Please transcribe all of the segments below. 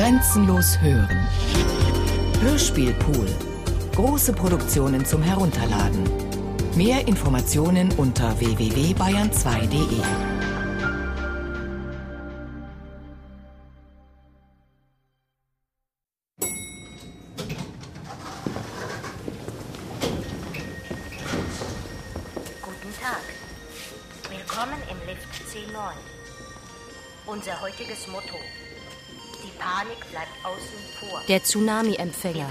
Grenzenlos hören. Hörspielpool. Große Produktionen zum Herunterladen. Mehr Informationen unter www.bayern2.de. Guten Tag. Willkommen im Lift C9. Unser heutiges Motto. Der Tsunami-Empfänger.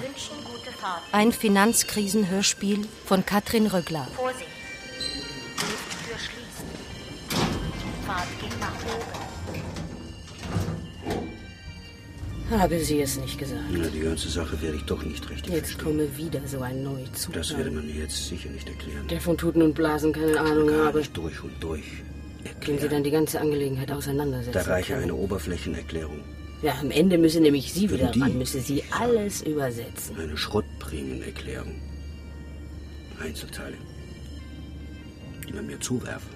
Ein Finanzkrisenhörspiel von Katrin Röckler. Vorsicht. Lifttür schließt. Fahrt geht nach oben. Habe sie es nicht gesagt. Na, die ganze Sache werde ich doch nicht richtig Jetzt verstehen. komme wieder so ein Neuzugang. Das werde man mir jetzt sicher nicht erklären. Der von Tuten und Blasen keine Ahnung Gar habe, nicht durch und durch dem sie erklären. dann die ganze Angelegenheit auseinandersetzen Da reiche eine Oberflächenerklärung. Ja, am Ende müsse nämlich sie wieder die- ran, müsse sie alles übersetzen. Eine Schrottprämienerklärung. Einzelteile. Die man mir zuwerfen.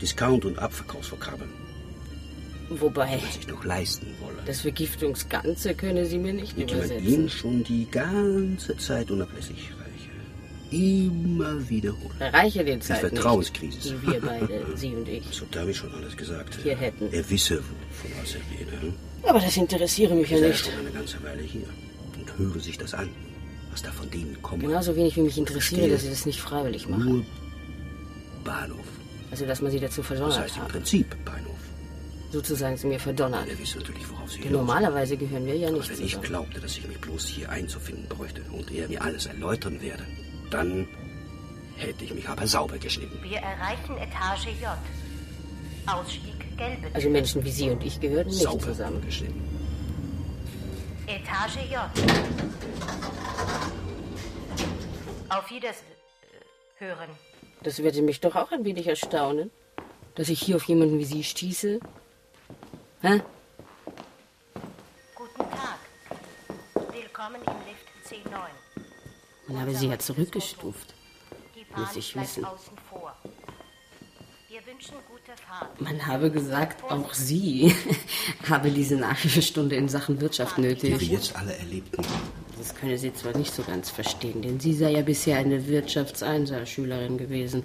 Discount- und Abverkaufsvokabeln. Wobei, Was ich noch leisten wolle. das Vergiftungsganze könne sie mir nicht man übersetzen. Ihnen schon die ganze Zeit unablässig. Immer wiederholen. Reiche den Die Zeit Vertrauenskrise. nicht, die wir beide, sie und ich. So, da habe ich schon alles gesagt. Hier hätten. Er wisse, von was er rede. Hm? Aber das interessiere mich ja Ich sei nicht. schon eine ganze Weile hier und höre sich das an, was da von denen kommt. Genauso wenig wie mich interessiere, Verstehe. dass sie das nicht freiwillig machen. Nur Bahnhof. Also, dass man sie dazu Das verdonnert heißt im hat. Prinzip Bahnhof. Sozusagen sie mir verdonnert. Er wisse natürlich, worauf sie Denn normalerweise gehören wir ja Aber nicht wenn ich zusammen. glaubte, dass ich mich bloß hier einzufinden bräuchte und er mir alles erläutern werde, dann hätte ich mich aber sauber geschnitten. Wir erreichen Etage J. Ausstieg gelbe Also Menschen wie Sie und ich gehören nicht sauber zusammen. geschnitten. Etage J. Auf Wiedersehen. Hören. Das würde mich doch auch ein wenig erstaunen, dass ich hier auf jemanden wie Sie stieße. Hä? Guten Tag. Willkommen im Lift C9. Man habe sie ja zurückgestuft. Muss ich wissen. Man habe gesagt, auch sie habe diese Nachhilfestunde in Sachen Wirtschaft Die wir nötig. jetzt alle erlebten. Das könne sie zwar nicht so ganz verstehen, denn sie sei ja bisher eine Wirtschaftseinser-Schülerin gewesen.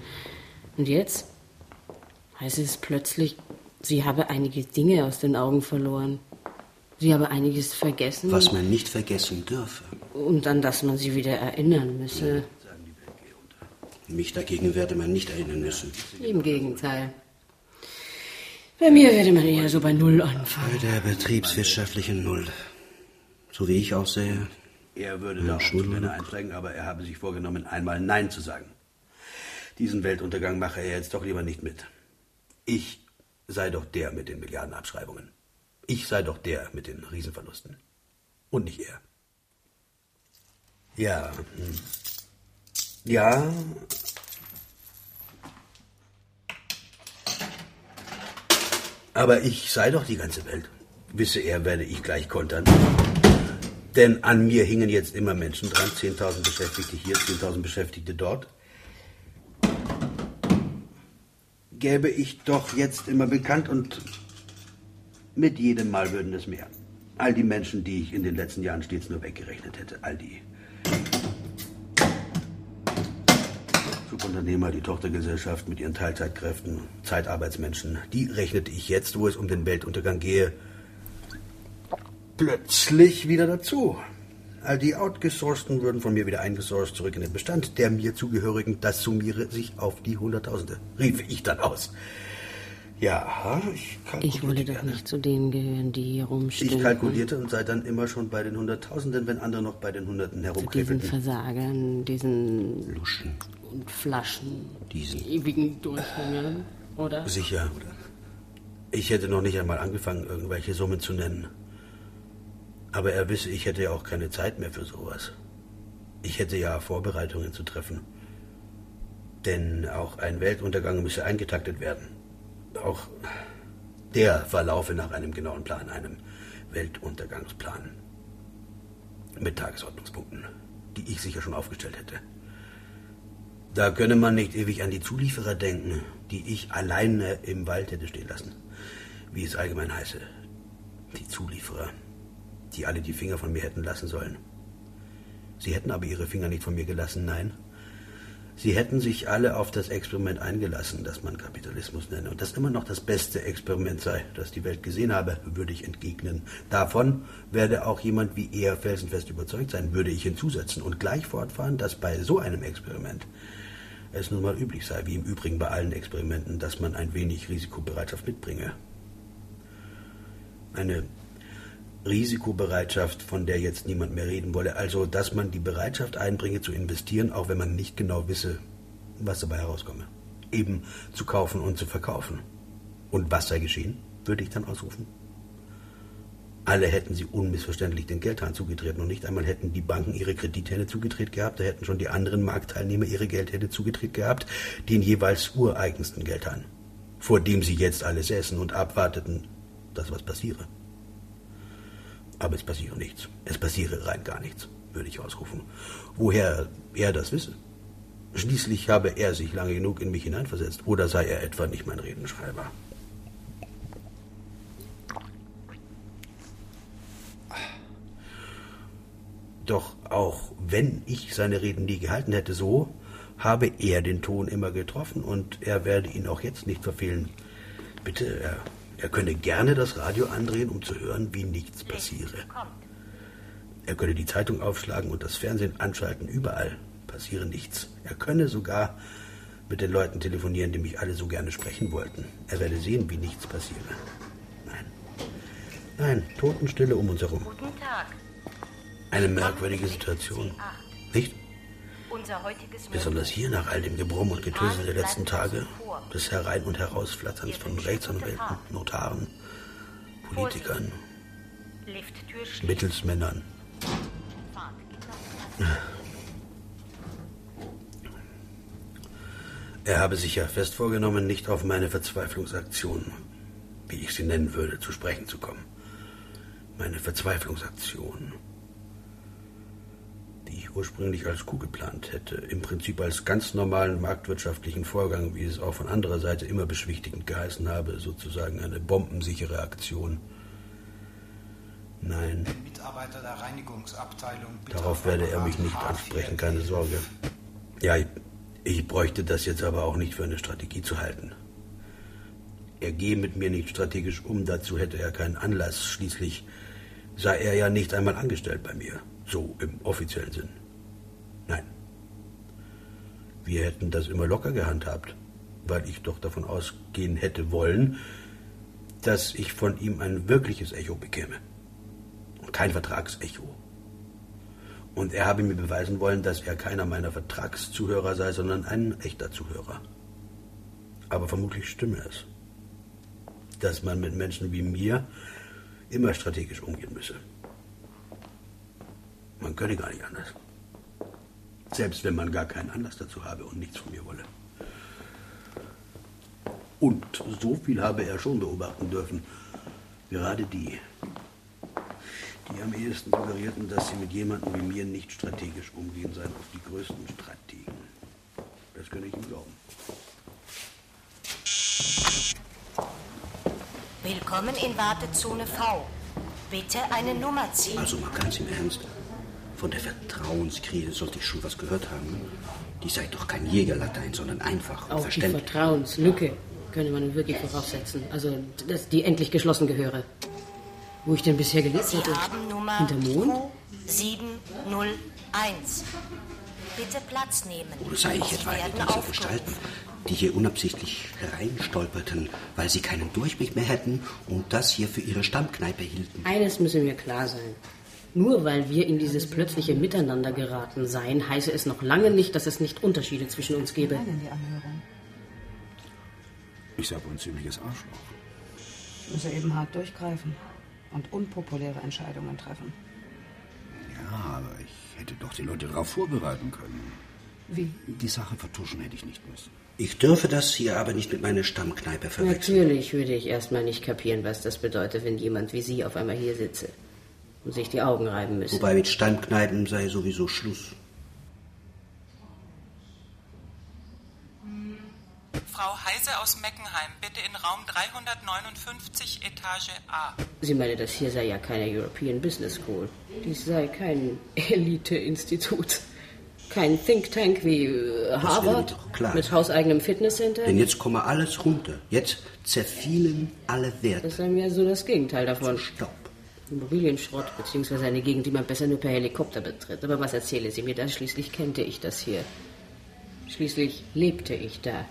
Und jetzt heißt es plötzlich, sie habe einige Dinge aus den Augen verloren. Sie habe einiges vergessen. Was man nicht vergessen dürfe. Und an das man sie wieder erinnern müsse. Mich dagegen werde man nicht erinnern müssen. Im Gegenteil. Bei mir würde man eher so bei Null anfangen. Bei der betriebswirtschaftlichen Null. So wie ich aussehe. Er würde da auch Männer einsteigen, aber er habe sich vorgenommen, einmal Nein zu sagen. Diesen Weltuntergang mache er jetzt doch lieber nicht mit. Ich sei doch der mit den Milliardenabschreibungen. Ich sei doch der mit den Riesenverlusten. Und nicht er. Ja. Ja. Aber ich sei doch die ganze Welt. Wisse er, werde ich gleich kontern. Denn an mir hingen jetzt immer Menschen dran. 10.000 Beschäftigte hier, 10.000 Beschäftigte dort. Gäbe ich doch jetzt immer bekannt und mit jedem Mal würden es mehr. All die Menschen, die ich in den letzten Jahren stets nur weggerechnet hätte. All die Subunternehmer, die Tochtergesellschaft mit ihren Teilzeitkräften, Zeitarbeitsmenschen, die rechnete ich jetzt, wo es um den Weltuntergang gehe, plötzlich wieder dazu. All die Outgesourcten würden von mir wieder eingesourced zurück in den Bestand. Der mir zugehörigen, das summiere sich auf die Hunderttausende, rief ich dann aus. Ja, ich kalkulierte. Ich wolle doch nicht zu denen gehören, die hier rumstehen. Ich kalkulierte und sei dann immer schon bei den Hunderttausenden, wenn andere noch bei den Hunderten Zu diesen. Versagern, diesen Luschen. und Flaschen, Diesen. ewigen Durchhängern, oder? Sicher. Ich hätte noch nicht einmal angefangen, irgendwelche Summen zu nennen. Aber er wisse, ich hätte ja auch keine Zeit mehr für sowas. Ich hätte ja Vorbereitungen zu treffen. Denn auch ein Weltuntergang müsse eingetaktet werden. Auch der verlaufe nach einem genauen Plan, einem Weltuntergangsplan. Mit Tagesordnungspunkten, die ich sicher schon aufgestellt hätte. Da könne man nicht ewig an die Zulieferer denken, die ich alleine im Wald hätte stehen lassen, wie es allgemein heiße. Die Zulieferer, die alle die Finger von mir hätten lassen sollen. Sie hätten aber ihre Finger nicht von mir gelassen, nein. Sie hätten sich alle auf das Experiment eingelassen, das man Kapitalismus nenne, und das immer noch das beste Experiment sei, das die Welt gesehen habe, würde ich entgegnen. Davon werde auch jemand wie er felsenfest überzeugt sein, würde ich hinzusetzen und gleich fortfahren, dass bei so einem Experiment es nun mal üblich sei, wie im Übrigen bei allen Experimenten, dass man ein wenig Risikobereitschaft mitbringe. Eine Risikobereitschaft, von der jetzt niemand mehr reden wolle. Also, dass man die Bereitschaft einbringe zu investieren, auch wenn man nicht genau wisse, was dabei herauskomme. Eben zu kaufen und zu verkaufen. Und was sei geschehen, würde ich dann ausrufen. Alle hätten sie unmissverständlich den Geldhahn zugetreten und nicht einmal hätten die Banken ihre Kredithände zugedreht gehabt, da hätten schon die anderen Marktteilnehmer ihre Geldhände zugedreht gehabt, den jeweils ureigensten Geldhahn, vor dem sie jetzt alle säßen und abwarteten, dass was passiere. Aber es passiere nichts. Es passiere rein gar nichts, würde ich ausrufen. Woher er das wisse? Schließlich habe er sich lange genug in mich hineinversetzt. Oder sei er etwa nicht mein Redenschreiber? Doch auch wenn ich seine Reden nie gehalten hätte, so habe er den Ton immer getroffen und er werde ihn auch jetzt nicht verfehlen. Bitte, er er könne gerne das Radio andrehen, um zu hören, wie nichts passiere. Er könne die Zeitung aufschlagen und das Fernsehen anschalten. Überall passiere nichts. Er könne sogar mit den Leuten telefonieren, die mich alle so gerne sprechen wollten. Er werde sehen, wie nichts passiere. Nein. Nein, Totenstille um uns herum. Guten Tag. Eine merkwürdige Situation. Nicht? Besonders hier nach all dem Gebrumm und Getöse der letzten Tage, des Herein- und Herausflatterns von Rechtsanwälten, Notaren, Politikern, Mittelsmännern. Er habe sich ja fest vorgenommen, nicht auf meine Verzweiflungsaktion, wie ich sie nennen würde, zu sprechen zu kommen. Meine Verzweiflungsaktion die ich ursprünglich als Coup geplant hätte, im Prinzip als ganz normalen marktwirtschaftlichen Vorgang, wie es auch von anderer Seite immer beschwichtigend geheißen habe, sozusagen eine bombensichere Aktion. Nein. Mitarbeiter der Reinigungsabteilung. Darauf werde er mich nicht ansprechen, keine Sorge. Ja, ich, ich bräuchte das jetzt aber auch nicht für eine Strategie zu halten. Er gehe mit mir nicht strategisch um, dazu hätte er keinen Anlass. Schließlich sei er ja nicht einmal angestellt bei mir. So im offiziellen Sinn. Nein. Wir hätten das immer locker gehandhabt, weil ich doch davon ausgehen hätte wollen, dass ich von ihm ein wirkliches Echo bekäme. Und kein Vertragsecho. Und er habe mir beweisen wollen, dass er keiner meiner Vertragszuhörer sei, sondern ein echter Zuhörer. Aber vermutlich stimme es, dass man mit Menschen wie mir immer strategisch umgehen müsse. Man könne gar nicht anders. Selbst wenn man gar keinen Anlass dazu habe und nichts von mir wolle. Und so viel habe er schon beobachten dürfen. Gerade die, die am ehesten suggerierten, dass sie mit jemandem wie mir nicht strategisch umgehen, seien auf die größten Strategen. Das könne ich ihm glauben. Willkommen in Wartezone V. Bitte eine Nummer ziehen. Also mal ganz im Ernst. Von der Vertrauenskrise sollte ich schon was gehört haben. Die sei doch kein Jägerlatein, sondern einfach und Auch die verständlich. Vertrauenslücke könnte man wirklich voraussetzen. Also, dass die endlich geschlossen gehöre. Wo ich denn bisher haben Nummer Hinter Mond? Q701. Bitte Platz nehmen. Oder sei ich etwa eine dieser. Gestalten, die hier unabsichtlich hereinstolperten, weil sie keinen Durchblick mehr hätten und das hier für ihre Stammkneipe hielten? Eines müsse mir klar sein. Nur weil wir in dieses plötzliche Miteinander geraten seien, heiße es noch lange nicht, dass es nicht Unterschiede zwischen uns gäbe. Ich sag ein ziemliches Arschloch. Ich müsse eben hart durchgreifen und unpopuläre Entscheidungen treffen. Ja, aber ich hätte doch die Leute darauf vorbereiten können. Wie? Die Sache vertuschen hätte ich nicht müssen. Ich dürfe das hier aber nicht mit meiner Stammkneipe verwechseln. Natürlich würde ich erstmal nicht kapieren, was das bedeutet, wenn jemand wie Sie auf einmal hier sitze und sich die Augen reiben müsse. Wobei mit Stammkneipen sei sowieso Schluss. Frau Heise aus Meckenheim, bitte in Raum 359, Etage A. Sie meine, das hier sei ja keine European Business School. Dies sei kein Elite-Institut. Kein Think Tank wie äh, Harvard klar mit hauseigenem Fitnesscenter. Denn jetzt komme alles runter. Jetzt zerfielen alle Werte. Das sei mir so das Gegenteil davon. Stopp. Immobilienschrott, beziehungsweise eine Gegend, die man besser nur per Helikopter betritt. Aber was erzähle Sie mir da? Schließlich kannte ich das hier. Schließlich lebte ich da.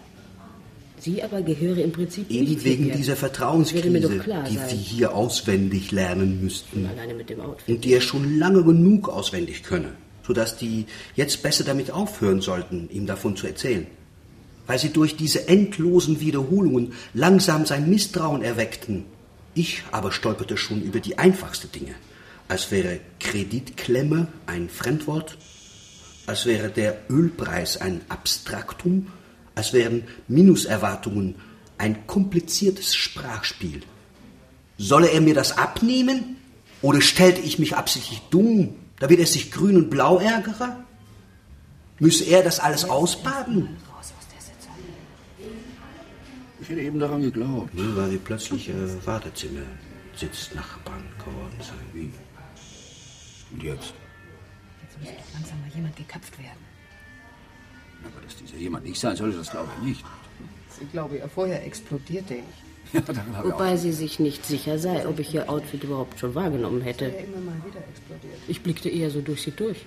Sie aber gehöre im Prinzip Eben nicht wegen hierher. dieser Vertrauenskrise, die sein. wir hier auswendig lernen müssten. Alleine mit dem Outfit. Und die er schon lange genug auswendig könne. Sodass die jetzt besser damit aufhören sollten, ihm davon zu erzählen. Weil sie durch diese endlosen Wiederholungen langsam sein Misstrauen erweckten. Ich aber stolperte schon über die einfachste Dinge. Als wäre Kreditklemme ein Fremdwort, als wäre der Ölpreis ein Abstraktum, als wären Minuserwartungen ein kompliziertes Sprachspiel. Solle er mir das abnehmen? Oder stellte ich mich absichtlich dumm, damit er sich grün und blau ärgere? Müsse er das alles ausbaden? Ich hätte eben daran geglaubt. Nur weil wir plötzlich äh, Wartezimmer Sitznachbarn geworden sein. Wie? Und jetzt? Jetzt müsste doch langsam mal jemand geköpft werden. Aber dass dieser jemand nicht sein sollte, das glaube ich nicht. Ich glaube ja, vorher explodierte ich. Ja, daran habe ich auch. Wobei sie sich nicht sicher sei, ob ich ihr Outfit überhaupt schon wahrgenommen hätte. Ja, immer mal wieder explodiert. Ich blickte eher so durch sie durch.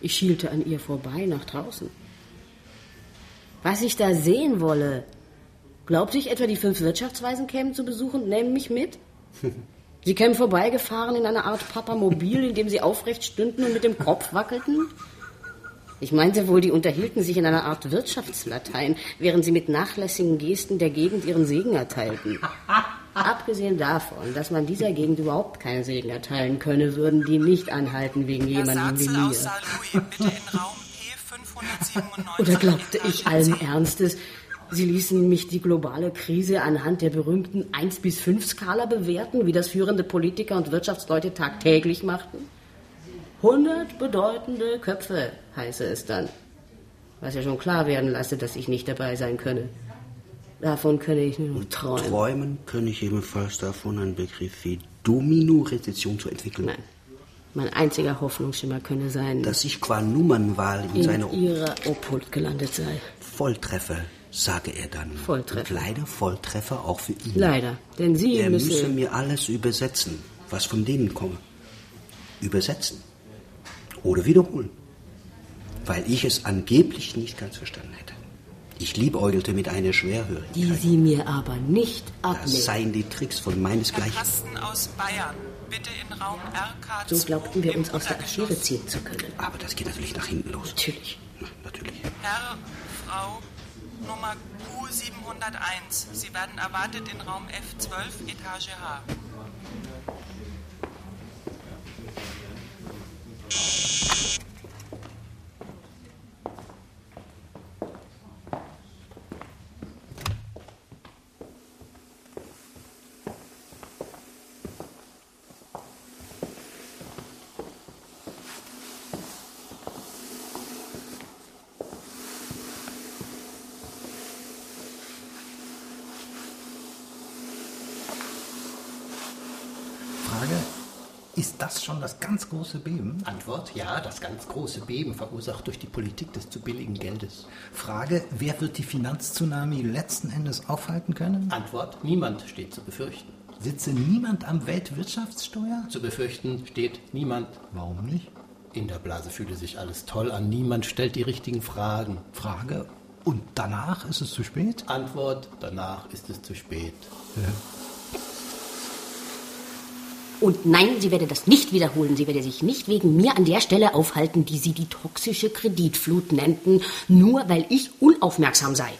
Ich schielte an ihr vorbei nach draußen. Was ich da sehen wolle. Glaubt sich etwa, die fünf Wirtschaftsweisen kämen zu Besuch und nähmen mich mit? Sie kämen vorbeigefahren in einer Art Papamobil, in dem sie aufrecht stünden und mit dem Kopf wackelten? Ich meinte wohl, die unterhielten sich in einer Art Wirtschaftslatein, während sie mit nachlässigen Gesten der Gegend ihren Segen erteilten. Abgesehen davon, dass man dieser Gegend überhaupt keinen Segen erteilen könne, würden die nicht anhalten wegen jemandem wie Satzel aus mir. Saarlouis, bitte in Raum P597. Oder glaubte ich allen 10. Ernstes, sie ließen mich die globale Krise anhand der berühmten 1 bis 5 Skala bewerten, wie das führende Politiker und Wirtschaftsleute tagtäglich machten? 100 bedeutende Köpfe, heiße es dann. Was ja schon klar werden lasse, dass ich nicht dabei sein könne. Davon könne ich nur träumen. Träumen könne ich ebenfalls davon, einen Begriff wie Domino-Rezession zu entwickeln. Nein. Mein einziger Hoffnungsschimmer könne sein, Dass ich qua Nummernwahl in, in seine ihrer Obhut gelandet sei. Volltreffer, sage er dann. Volltreffer. Und leider Volltreffer auch für ihn. Leider, denn sie Er müsse... müsse mir alles übersetzen, was von denen komme. Übersetzen. Oder wiederholen. Weil ich es angeblich nicht ganz verstanden hätte. Ich liebäugelte mit einer Schwerhörigkeit. die sie mir aber nicht Das abnimmt. seien die Tricks von meinesgleichen. Kasten aus Bayern, bitte in Raum RK2 So glaubten wir uns aus der. Affäre ziehen zu können. Aber das geht natürlich nach hinten los. Natürlich. Na, natürlich. Herr, Frau, Nummer Q701. Sie werden erwartet in Raum F12, Etage H. Frage, ist das schon das ganz große Beben? Antwort, ja, das ganz große Beben verursacht durch die Politik des zu billigen Geldes. Frage, wer wird die Finanztsunami letzten Endes aufhalten können? Antwort, niemand steht zu befürchten. Sitze niemand am Weltwirtschaftssteuer? Zu befürchten steht niemand. Warum nicht? In der Blase fühle sich alles toll an, niemand stellt die richtigen Fragen. Frage, und danach ist es zu spät? Antwort, danach ist es zu spät. Und nein, sie werde das nicht wiederholen. Sie werde sich nicht wegen mir an der Stelle aufhalten, die sie die toxische Kreditflut nannten, nur weil ich unaufmerksam sei.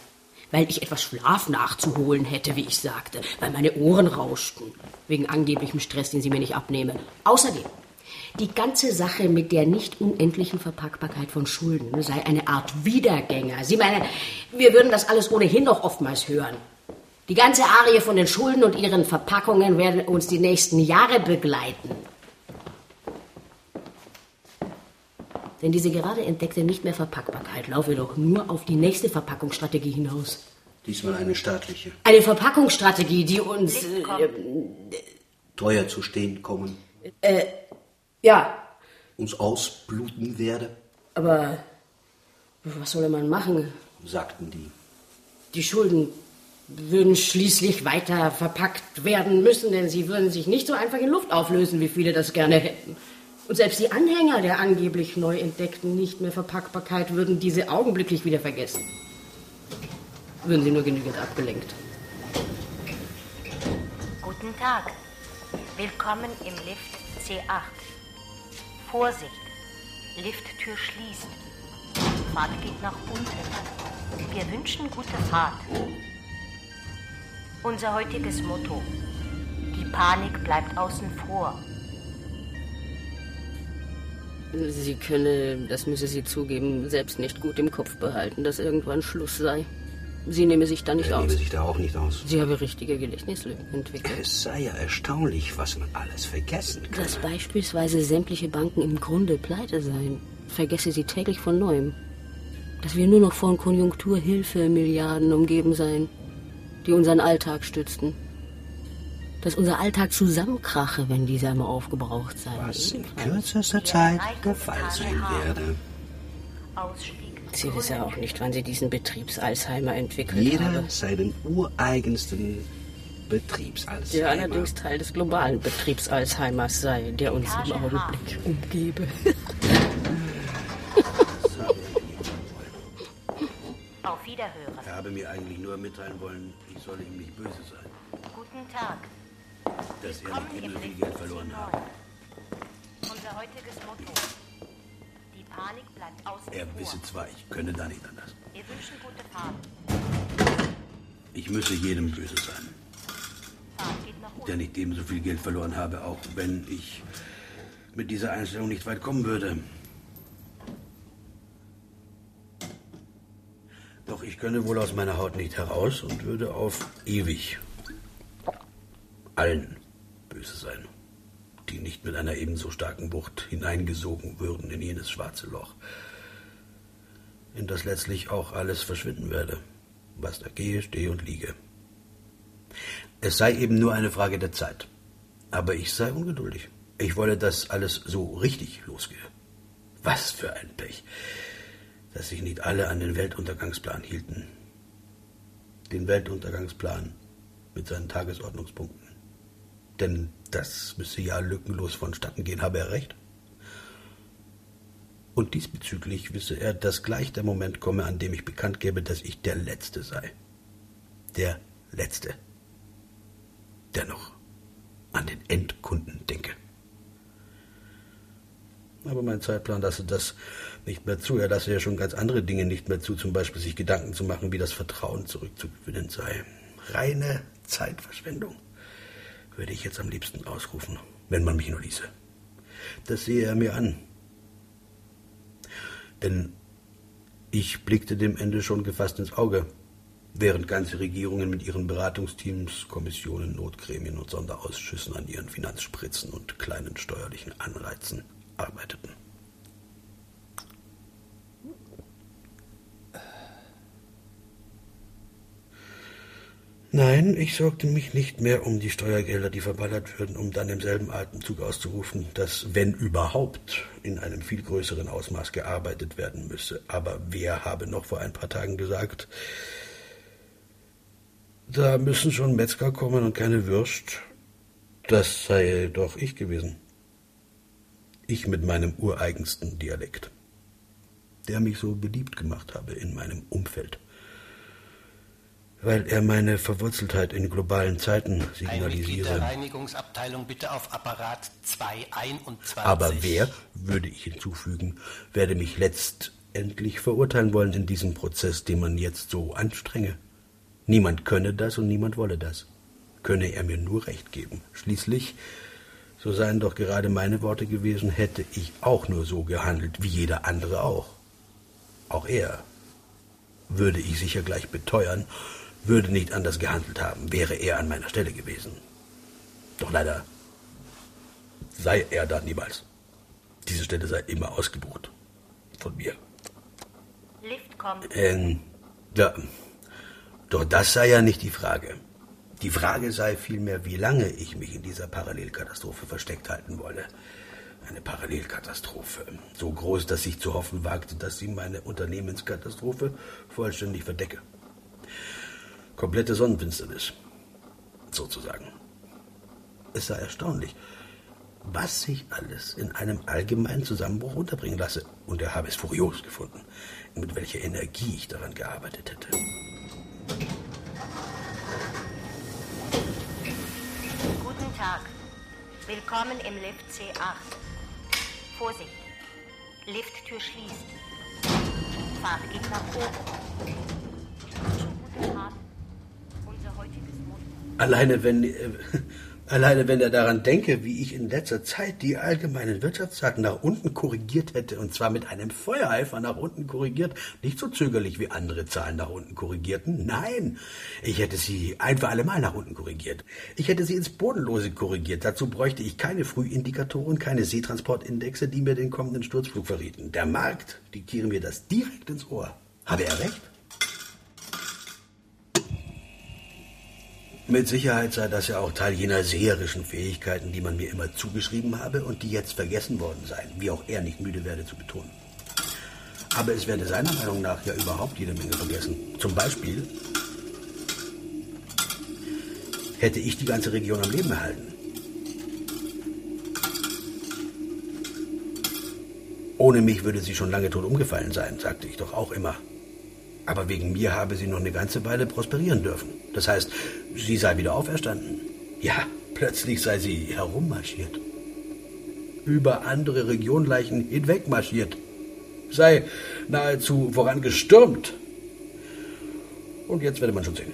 Weil ich etwas Schlaf nachzuholen hätte, wie ich sagte, weil meine Ohren rauschten, wegen angeblichem Stress, den sie mir nicht abnehme. Außerdem, die ganze Sache mit der nicht unendlichen Verpackbarkeit von Schulden sei eine Art Wiedergänger. Sie meine, wir würden das alles ohnehin noch oftmals hören. Die ganze Arie von den Schulden und ihren Verpackungen werden uns die nächsten Jahre begleiten. Denn diese gerade entdeckte nicht mehr Verpackbarkeit laufe doch nur auf die nächste Verpackungsstrategie hinaus. Diesmal eine staatliche. Eine Verpackungsstrategie, die uns. Äh, Teuer zu stehen kommen. äh, ja, Uns ausbluten werde, aber was soll man machen? sagten die. Die Schulden würden schließlich weiter verpackt werden müssen, denn sie würden sich nicht so einfach in Luft auflösen, wie viele das gerne hätten. Und selbst die Anhänger der angeblich neu entdeckten nicht mehr Verpackbarkeit würden diese augenblicklich wieder vergessen. Würden sie nur genügend abgelenkt. Guten Tag. Willkommen im Lift C8. Vorsicht. Lifttür schließt. Fahrt geht nach unten. Wir wünschen gute Fahrt. Unser heutiges Motto. Die Panik bleibt außen vor. Sie könne, das müsse sie zugeben, selbst nicht gut im Kopf behalten, dass irgendwann Schluss sei. Sie nehme sich da nicht Er aus. nehme sich da auch nicht aus. Sie habe richtige Gedächtnislücken entwickelt. Es sei ja erstaunlich, was man alles vergessen kann. Dass beispielsweise sämtliche Banken im Grunde pleite seien, vergesse sie täglich von neuem. Dass wir nur noch von Konjunkturhilfe-Milliarden umgeben seien, die unseren Alltag stützten. Dass unser Alltag zusammenkrache, wenn dieser einmal aufgebraucht sei. Was in kürzester Zeit der Fall sein werde. Ausstieg. Sie wisse auch nicht, wann sie diesen Betriebs-Alzheimer entwickelt Jeder habe. seinen ureigensten Betriebsalzheimer. Der allerdings Teil des globalen Betriebs-Alzheimers sei, der uns im Augenblick umgebe. Auf Wiederhören. Er habe mir eigentlich nur mitteilen wollen, ich solle ihm nicht böse sein. Guten Tag. Dass er nicht im ebenso viel Geld verloren C9. habe. Unser heutiges Motto. Die Panik bleibt außen Er wisse zwar, ich könne da nicht anders. Wir wünschen gute Fahrt. Ich müsse jedem böse sein, der nicht ebenso viel Geld verloren habe, auch wenn ich mit dieser Einstellung nicht weit kommen würde. Doch ich könne wohl aus meiner Haut nicht heraus und würde auf ewig allen böse sein, die nicht mit einer ebenso starken Wucht hineingesogen würden in jenes schwarze Loch, in das letztlich auch alles verschwinden werde, was da gehe, stehe und liege. Es sei eben nur eine Frage der Zeit. Aber ich sei ungeduldig. Ich wolle, dass alles so richtig losgehe. Was für ein Pech, dass sich nicht alle an den Weltuntergangsplan hielten. Den Weltuntergangsplan mit seinen Tagesordnungspunkten. Denn das müsse ja lückenlos vonstatten gehen, habe er recht. Und diesbezüglich wisse er, dass gleich der Moment komme, an dem ich bekannt gebe, dass ich der Letzte sei. Der Letzte. Der noch an den Endkunden denke. Aber mein Zeitplan lasse das nicht mehr zu. Er lasse ja schon ganz andere Dinge nicht mehr zu, zum Beispiel sich Gedanken zu machen, wie das Vertrauen zurückzugewinnen sei. Reine Zeitverschwendung, würde ich jetzt am liebsten ausrufen, wenn man mich nur ließe. Das sehe er mir an. Denn ich blickte dem Ende schon gefasst ins Auge, während ganze Regierungen mit ihren Beratungsteams, Kommissionen, Notgremien und Sonderausschüssen an ihren Finanzspritzen und kleinen steuerlichen Anreizen arbeiteten. Nein, ich sorgte mich nicht mehr um die Steuergelder, die verballert würden, um dann im selben Atemzug auszurufen, dass, wenn überhaupt, in einem viel größeren Ausmaß gearbeitet werden müsse. Aber wer habe noch vor ein paar Tagen gesagt, da müssen schon Metzger kommen und keine Würst? Das sei doch ich gewesen. Ich mit meinem ureigensten Dialekt, der mich so beliebt gemacht habe in meinem Umfeld weil er meine Verwurzeltheit in globalen Zeiten signalisiere. Reinigungsabteilung bitte auf Apparat 221. Aber wer, würde ich hinzufügen, werde mich letztendlich verurteilen wollen in diesem Prozess, den man jetzt so anstrenge? Niemand könne das und niemand wolle das. Könne er mir nur recht geben. Schließlich, so seien doch gerade meine Worte gewesen, hätte ich auch nur so gehandelt, wie jeder andere auch. Auch er, würde ich sicher gleich beteuern, würde nicht anders gehandelt haben, wäre er an meiner Stelle gewesen. Doch leider sei er da niemals. Diese Stelle sei immer ausgebucht. Von mir. Lift kommt. Ähm, ja, Doch das sei ja nicht die Frage. Die Frage sei vielmehr, wie lange ich mich in dieser Parallelkatastrophe versteckt halten wolle. Eine Parallelkatastrophe. So groß, dass ich zu hoffen wagte, dass sie meine Unternehmenskatastrophe vollständig verdecke. Komplette Sonnenfinsternis. Sozusagen. Es sei erstaunlich, was sich alles in einem allgemeinen Zusammenbruch unterbringen lasse. Und er habe es furios gefunden, mit welcher Energie ich daran gearbeitet hätte. Tag. Willkommen im Lift C8. Vorsicht. Lifttür schließt. Fahrt geht nach oben. Abend. Unser heutiges Motto. Alleine wenn, äh, alleine wenn er daran denke, wie ich in letzter Zeit die allgemeinen Wirtschaftsdaten nach unten korrigiert hätte, und zwar mit einem Feuereifer nach unten korrigiert, nicht so zögerlich wie andere Zahlen nach unten korrigierten. Nein, ich hätte sie ein für alle Mal nach unten korrigiert. Ich hätte sie ins Bodenlose korrigiert. Dazu bräuchte ich keine Frühindikatoren, keine Seetransportindexe, die mir den kommenden Sturzflug verrieten. Der Markt diktiere mir das direkt ins Ohr. Habe er recht? Mit Sicherheit sei das ja auch Teil jener seherischen Fähigkeiten, die man mir immer zugeschrieben habe und die jetzt vergessen worden seien, wie auch er nicht müde werde zu betonen. Aber es werde seiner Meinung nach ja überhaupt jede Menge vergessen. Zum Beispiel hätte ich die ganze Region am Leben erhalten. Ohne mich würde sie schon lange tot umgefallen sein, sagte ich doch auch immer. Aber wegen mir habe sie noch eine ganze Weile prosperieren dürfen. Das heißt, sie sei wieder auferstanden. Ja, plötzlich sei sie herummarschiert. Über andere Regionleichen hinwegmarschiert. Sei nahezu vorangestürmt. Und jetzt werde man schon sehen,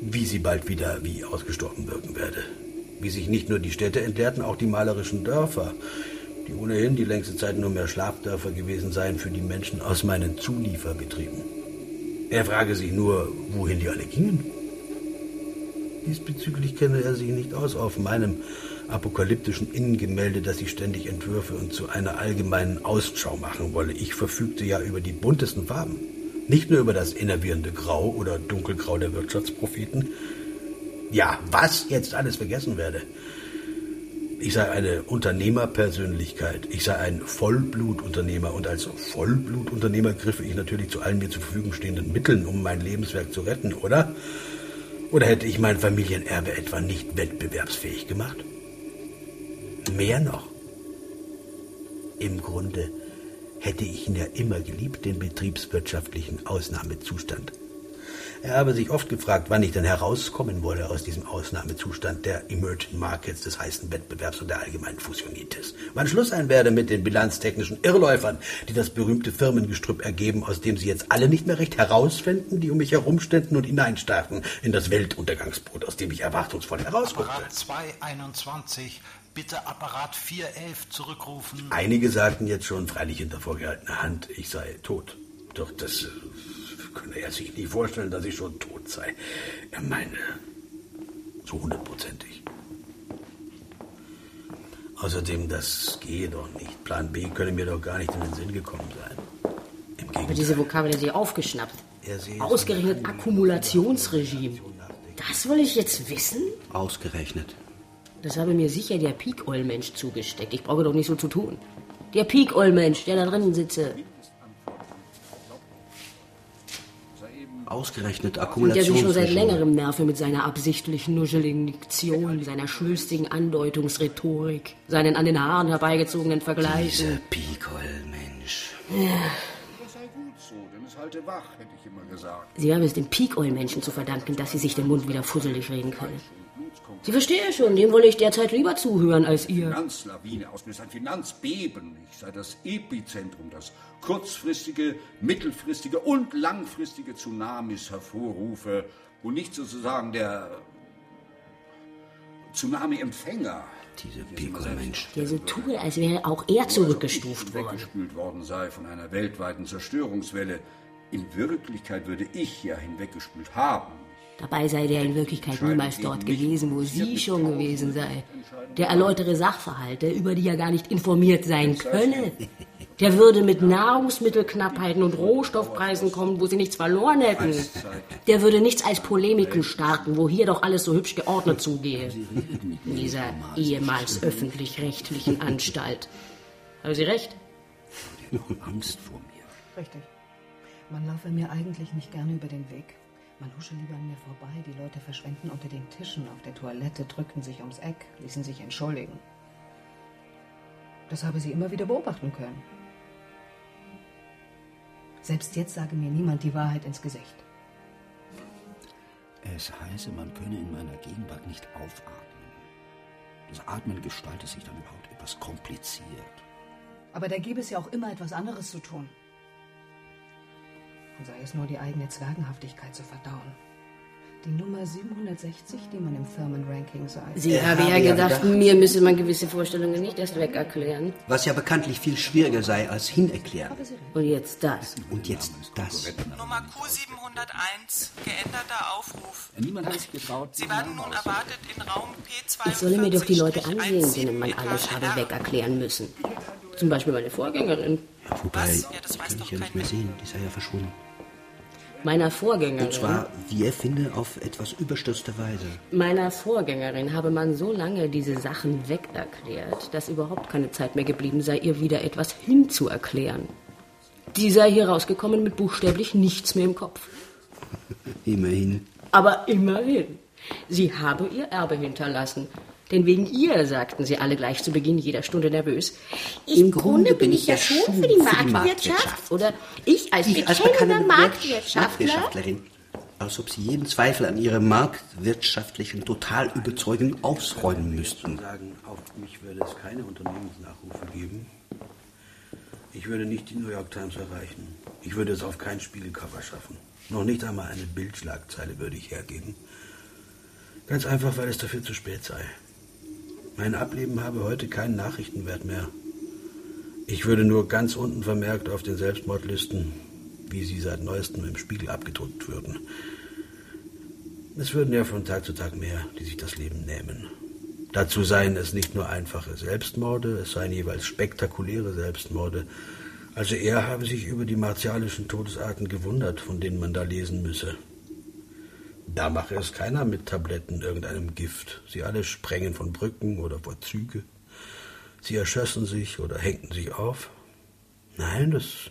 wie sie bald wieder wie ausgestorben wirken werde. Wie sich nicht nur die Städte entleerten, auch die malerischen Dörfer, die ohnehin die längste Zeit nur mehr Schlafdörfer gewesen seien für die Menschen aus meinen Zulieferbetrieben. Er frage sich nur, wohin die alle gingen. Diesbezüglich kenne er sich nicht aus auf meinem apokalyptischen Innengemälde, das ich ständig entwürfe und zu einer allgemeinen Ausschau machen wolle. Ich verfügte ja über die buntesten Farben. Nicht nur über das innervierende Grau oder Dunkelgrau der Wirtschaftspropheten. Ja, was jetzt alles vergessen werde. Ich sei eine Unternehmerpersönlichkeit. Ich sei ein Vollblutunternehmer. Und als Vollblutunternehmer griffe ich natürlich zu allen mir zur Verfügung stehenden Mitteln, um mein Lebenswerk zu retten, oder? Oder hätte ich mein Familienerbe etwa nicht wettbewerbsfähig gemacht? Mehr noch. Im Grunde hätte ich ihn ja immer geliebt, den betriebswirtschaftlichen Ausnahmezustand. Er habe sich oft gefragt, wann ich denn herauskommen wolle aus diesem Ausnahmezustand der Emerging Markets, des heißen Wettbewerbs und der allgemeinen Fusionitis. Wann Schluss sein werde mit den bilanztechnischen Irrläufern, die das berühmte Firmengestrüpp ergeben, aus dem sie jetzt alle nicht mehr recht herausfinden, die um mich herumständen und hineinstarrten in das Weltuntergangsbrot, aus dem ich erwartungsvoll herausguckte. Apparat 221, bitte Apparat 411 zurückrufen. Einige sagten jetzt schon, freilich hinter vorgehaltener Hand, ich sei tot. Doch das äh, könne er sich nie vorstellen, dass ich schon tot sei. Er meine, so hundertprozentig. Außerdem, das gehe doch nicht. Plan B könne mir doch gar nicht in den Sinn gekommen sein. Im Aber Gegenteil. diese Vokabel hat sie aufgeschnappt. Er Ausgerechnet Akkumulationsregime. Das will ich jetzt wissen? Ausgerechnet. Das habe mir sicher der Peak-Oil-Mensch zugesteckt. Ich brauche doch nicht so zu tun. Der Peak-Oil-Mensch, der da drinnen sitze. Ausgerechnet Und der sich schon seit längerem nerve mit seiner absichtlich nuscheligen Diktion, seiner schwülstigen Andeutungsrhetorik, seinen an den Haaren herbeigezogenen Vergleichen. Dieser. Ja. Denn es halte wach. Sie haben es dem Peak-Oil-Menschen zu verdanken, dass sie sich den Mund wieder fusselig reden können. Sie verstehe schon, dem wolle ich derzeit lieber zuhören als ihr. Finanzlawine ausgelöst, ein Finanzbeben. Ich sei das Epizentrum, das kurzfristige, mittelfristige und langfristige Tsunamis hervorrufe und nicht sozusagen der Tsunami-Empfänger. Dieser Pikol-Mensch. Der so tue, als wäre auch er zurückgestuft worden. weggespült worden sei von einer weltweiten Zerstörungswelle. In Wirklichkeit würde ich ja hinweggespült haben. Dabei sei der in Wirklichkeit niemals dort gewesen, wo sie schon gewesen sei. Der erläutere Sachverhalte, über die er gar nicht informiert sein könne. Der würde mit Nahrungsmittelknappheiten und Rohstoffpreisen kommen, wo sie nichts verloren hätten. Der würde nichts als Polemiken starten, wo hier doch alles so hübsch geordnet zugehe. In dieser ehemals öffentlich-rechtlichen Anstalt. Haben Sie recht? Noch Angst vor mir. Richtig. Man laufe mir eigentlich nicht gerne über den Weg. Man husche lieber an mir vorbei. Die Leute verschwenden unter den Tischen auf der Toilette, drückten sich ums Eck, ließen sich entschuldigen. Das habe sie immer wieder beobachten können. Selbst jetzt sage mir niemand die Wahrheit ins Gesicht. Es heiße, man könne in meiner Gegenwart nicht aufatmen. Das Atmen gestalte sich dann überhaupt etwas kompliziert. Aber da gäbe es ja auch immer etwas anderes zu tun. Und sei es nur die eigene Zwergenhaftigkeit zu verdauen. Die Nummer 760, die man im Firmenranking sei. Sie habe ja gedacht, gedacht- mir müsse man gewisse Vorstellungen nicht erst weg erklären. Was ja bekanntlich viel schwieriger sei als hinerklären. Und jetzt das. Und jetzt das. Nummer Q701, geänderter Aufruf. Niemand hat sich getraut. Sie werden nun erwartet in Raum P42. Ich solle mir doch die Leute ansehen, denen man alles habe weg erklären müssen. Zum Beispiel meine Vorgängerin. Wobei, die kann ich ja nicht mehr sehen. Die sei ja verschwunden. Meiner Vorgängerin. Und zwar, wie er finde, auf etwas überstürzte Weise. Meiner Vorgängerin habe man so lange diese Sachen weg erklärt, dass überhaupt keine Zeit mehr geblieben sei, ihr wieder etwas hinzuerklären. Die sei hier rausgekommen mit buchstäblich nichts mehr im Kopf. Immerhin. Aber immerhin. Sie habe ihr Erbe hinterlassen. Denn wegen ihr, sagten sie alle gleich zu Beginn jeder Stunde nervös. Im Grunde bin ich ja schon für die Marktwirtschaft. Oder ich als Ich als bekennender bekannte Marktwirtschaftler. Marktwirtschaftlerin. Als ob sie jeden Zweifel an ihrer marktwirtschaftlichen Totalüberzeugung ausräumen müssten. sagen, auf mich würde es keine Unternehmensnachrufe geben. Ich würde nicht die New York Times erreichen. Ich würde es auf kein Spiegelcover schaffen. Noch nicht einmal eine Bildschlagzeile würde ich hergeben. Ganz einfach, weil es dafür zu spät sei. Mein Ableben habe heute keinen Nachrichtenwert mehr. Ich würde nur ganz unten vermerkt auf den Selbstmordlisten, wie sie seit neuestem im Spiegel abgedruckt würden. Es würden ja von Tag zu Tag mehr, die sich das Leben nehmen. Dazu seien es nicht nur einfache Selbstmorde, es seien jeweils spektakuläre Selbstmorde. Also er habe sich über die martialischen Todesarten gewundert, von denen man da lesen müsse. Da mache es keiner mit Tabletten, irgendeinem Gift. Sie alle sprengen von Brücken oder vor Züge. Sie erschössen sich oder hängten sich auf. Nein, das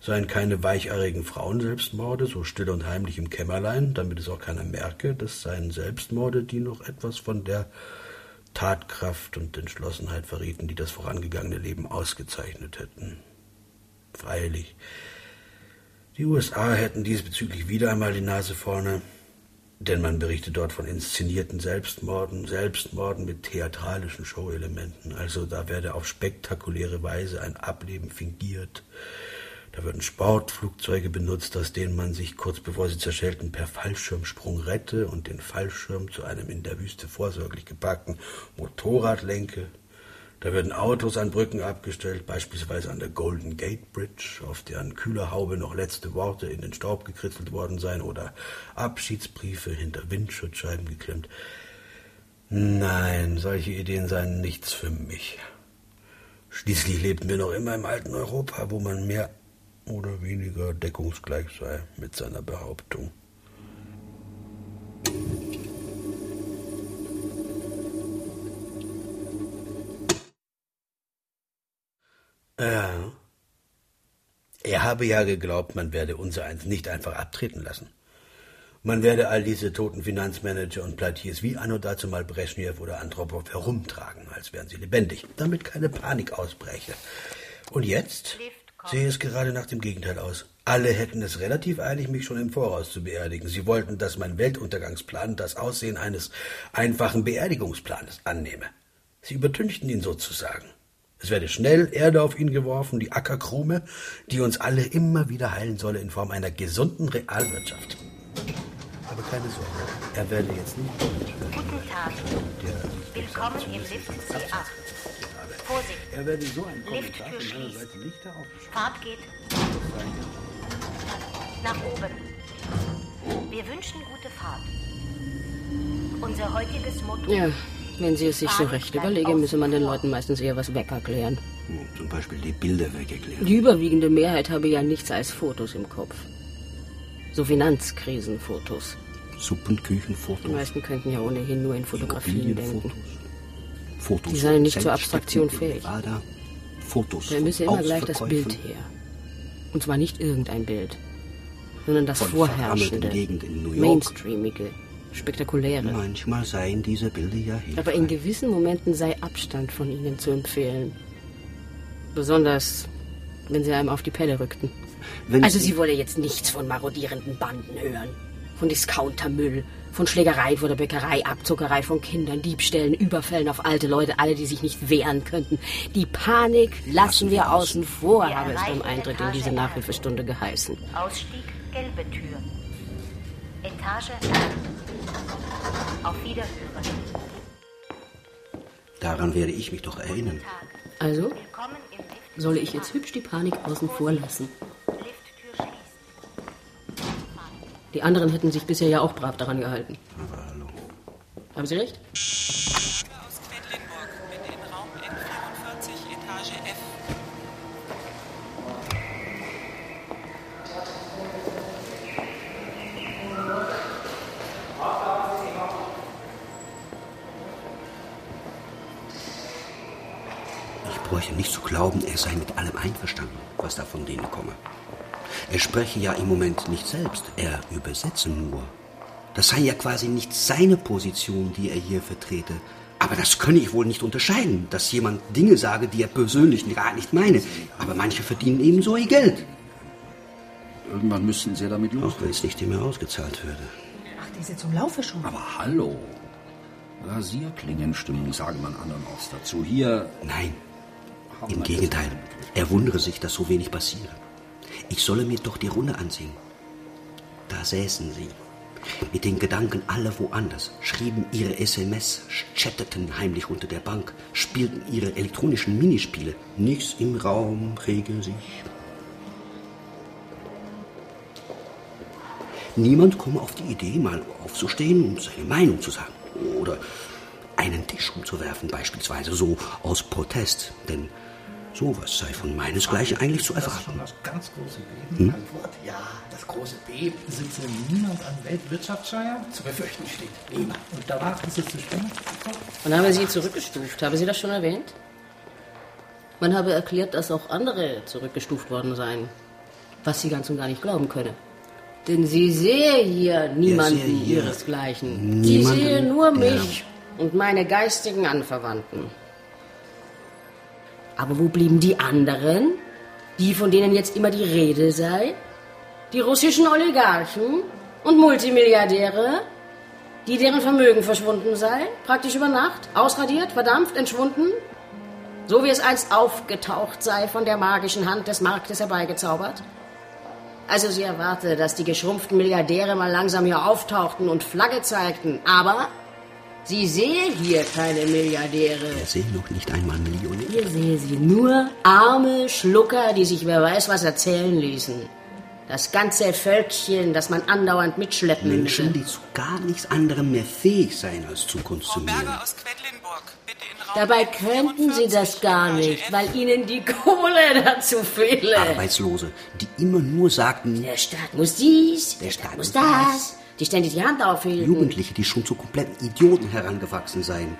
seien keine weicheierigen Frauenselbstmorde, so still und heimlich im Kämmerlein, damit es auch keiner merke. Das seien Selbstmorde, die noch etwas von der Tatkraft und Entschlossenheit verrieten, die das vorangegangene Leben ausgezeichnet hätten. Freilich, die USA hätten diesbezüglich wieder einmal die Nase vorne, denn man berichtet dort von inszenierten Selbstmorden, Selbstmorden mit theatralischen Showelementen. Also da werde auf spektakuläre Weise ein Ableben fingiert. Da würden Sportflugzeuge benutzt, aus denen man sich kurz bevor sie zerschellten per Fallschirmsprung rette und den Fallschirm zu einem in der Wüste vorsorglich geparkten Motorrad lenke. Da würden Autos an Brücken abgestellt, beispielsweise an der Golden Gate Bridge, auf deren Kühlerhaube noch letzte Worte in den Staub gekritzelt worden seien, oder Abschiedsbriefe hinter Windschutzscheiben geklemmt. Nein, solche Ideen seien nichts für mich. Schließlich lebten wir noch immer im alten Europa, wo man mehr oder weniger deckungsgleich sei mit seiner Behauptung. Ja. Er habe ja geglaubt, man werde unsereins nicht einfach abtreten lassen. Man werde all diese toten Finanzmanager und Platiers wie anno dazu mal Brezhnev oder Andropov herumtragen, als wären sie lebendig, damit keine Panik ausbreche. Und jetzt sehe es gerade nach dem Gegenteil aus. Alle hätten es relativ eilig, mich schon im Voraus zu beerdigen. Sie wollten, dass mein Weltuntergangsplan das Aussehen eines einfachen Beerdigungsplanes annehme. Sie übertünchten ihn sozusagen. Es werde schnell Erde auf ihn geworfen, die Ackerkrume, die uns alle immer wieder heilen solle in Form einer gesunden Realwirtschaft. Aber keine Sorge, er werde jetzt nicht Guten Tag. Willkommen im Lift C8. Vorsicht. Er werde so ein von meiner schließt. Seite nicht darauf Fahrt geht nach oben. Wir wünschen gute Fahrt. Unser heutiges Motto. Ja, wenn sie es sich so recht überlege, müsse man den Leuten meistens eher was weg erklären. Zum Beispiel die Bilder weggeklärt. Die überwiegende Mehrheit habe ja nichts als Fotos im Kopf. So Finanzkrisenfotos. Suppenküchenfotos. Die meisten könnten ja ohnehin nur in Fotografien denken. Fotos. Die seien nicht zur Abstraktion fähig. Fotos. Da müsse immer gleich das. Bild her. Und zwar nicht irgendein Bild, sondern das vorherrschende, verarmeten Gegenden in New York. mainstreamige, spektakuläre. Manchmal seien diese Bilder ja hilfreich. Aber in gewissen Momenten sei Abstand von ihnen zu empfehlen. Besonders, wenn sie einem auf die Pelle rückten. Wenn also Sie- wolle jetzt nichts von marodierenden Banden hören. Von Discountermüll, von Schlägerei vor der Bäckerei, Abzuckerei von Kindern, Diebstählen, Überfällen auf alte Leute, alle, die sich nicht wehren könnten. Die Panik lassen wir außen vor, Wir habe es beim Eintritt in diese. Nachhilfestunde geheißen. Ausstieg, gelbe Tür. Etage. Auf Wiederhören. Daran werde ich mich doch erinnern. Also, soll ich jetzt hübsch die Panik außen vor lassen? Lifttür schließt. Die anderen hätten sich bisher ja auch brav daran gehalten. Aber hallo. Haben Sie recht? Nicht zu glauben, er sei mit allem einverstanden, was da von denen komme. Er spreche ja im Moment nicht selbst, er übersetze nur. Das sei ja quasi nicht seine Position, die er hier vertrete. Aber das könne ich wohl nicht unterscheiden, dass jemand Dinge sage, die er persönlich gar nicht meine. Aber manche verdienen ebenso ihr Geld. Irgendwann müssten Sie damit los. Auch wenn es nicht immer ausgezahlt würde. Ach, die ist zum Laufe schon. Aber hallo. Rasierklingenstimmen sagen man andernorts dazu. Hier. Nein, im Gegenteil. Er wundere sich, dass so wenig passiere. Ich solle mir doch die Runde ansehen. Da säßen sie. Mit den Gedanken alle woanders, schrieben ihre SMS, chatteten heimlich unter der Bank, spielten ihre elektronischen Minispiele. Nichts im Raum rege sich. Niemand komme auf die Idee, mal aufzustehen und seine Meinung zu sagen. Oder einen Tisch umzuwerfen, beispielsweise so aus Protest. Denn sowas sei von meinesgleichen eigentlich zu Das ist erwarten. schon das ganz große Beben. Hm? Ein Wort. Ja, das große Beben. Sitze niemand an Weltwirtschaftssteuer? Zu befürchten steht niemand. Und danach ist es zu stimmen. Man habe sie zurückgestuft. Habe sie das schon erwähnt? Man habe erklärt, dass auch andere zurückgestuft worden seien. Was sie ganz und gar nicht glauben könne. Denn sie sehe hier niemanden sehe hier ihresgleichen. Sie niemanden, sehe nur mich und meine geistigen Anverwandten. Aber wo blieben die anderen? Die, von denen jetzt immer die Rede sei? Die russischen Oligarchen und Multimilliardäre? Die, deren Vermögen verschwunden sei? Praktisch über Nacht? Ausradiert, verdampft, entschwunden? So wie es einst aufgetaucht sei, von der magischen Hand des Marktes herbeigezaubert? Also sie erwarte, dass die geschrumpften Milliardäre mal langsam hier auftauchten und Flagge zeigten. Aber sie sehe hier keine Milliardäre. Er sehe noch nicht einmal Millionär. Hier sehe sie nur arme Schlucker, die sich wer weiß was erzählen ließen. Das ganze Völkchen, das man andauernd mitschleppen Menschen, müsse. die zu gar nichts anderem mehr fähig seien, als Zukunft zu nähren. Berger aus Quedlinburg, bitte in Raum Dabei könnten sie das gar nicht, weil ihnen die Kohle dazu fehle. Arbeitslose, die immer nur sagten, Der Staat muss dies, der Staat muss das, die ständig die Hand aufhielten. Jugendliche, die schon zu kompletten Idioten herangewachsen seien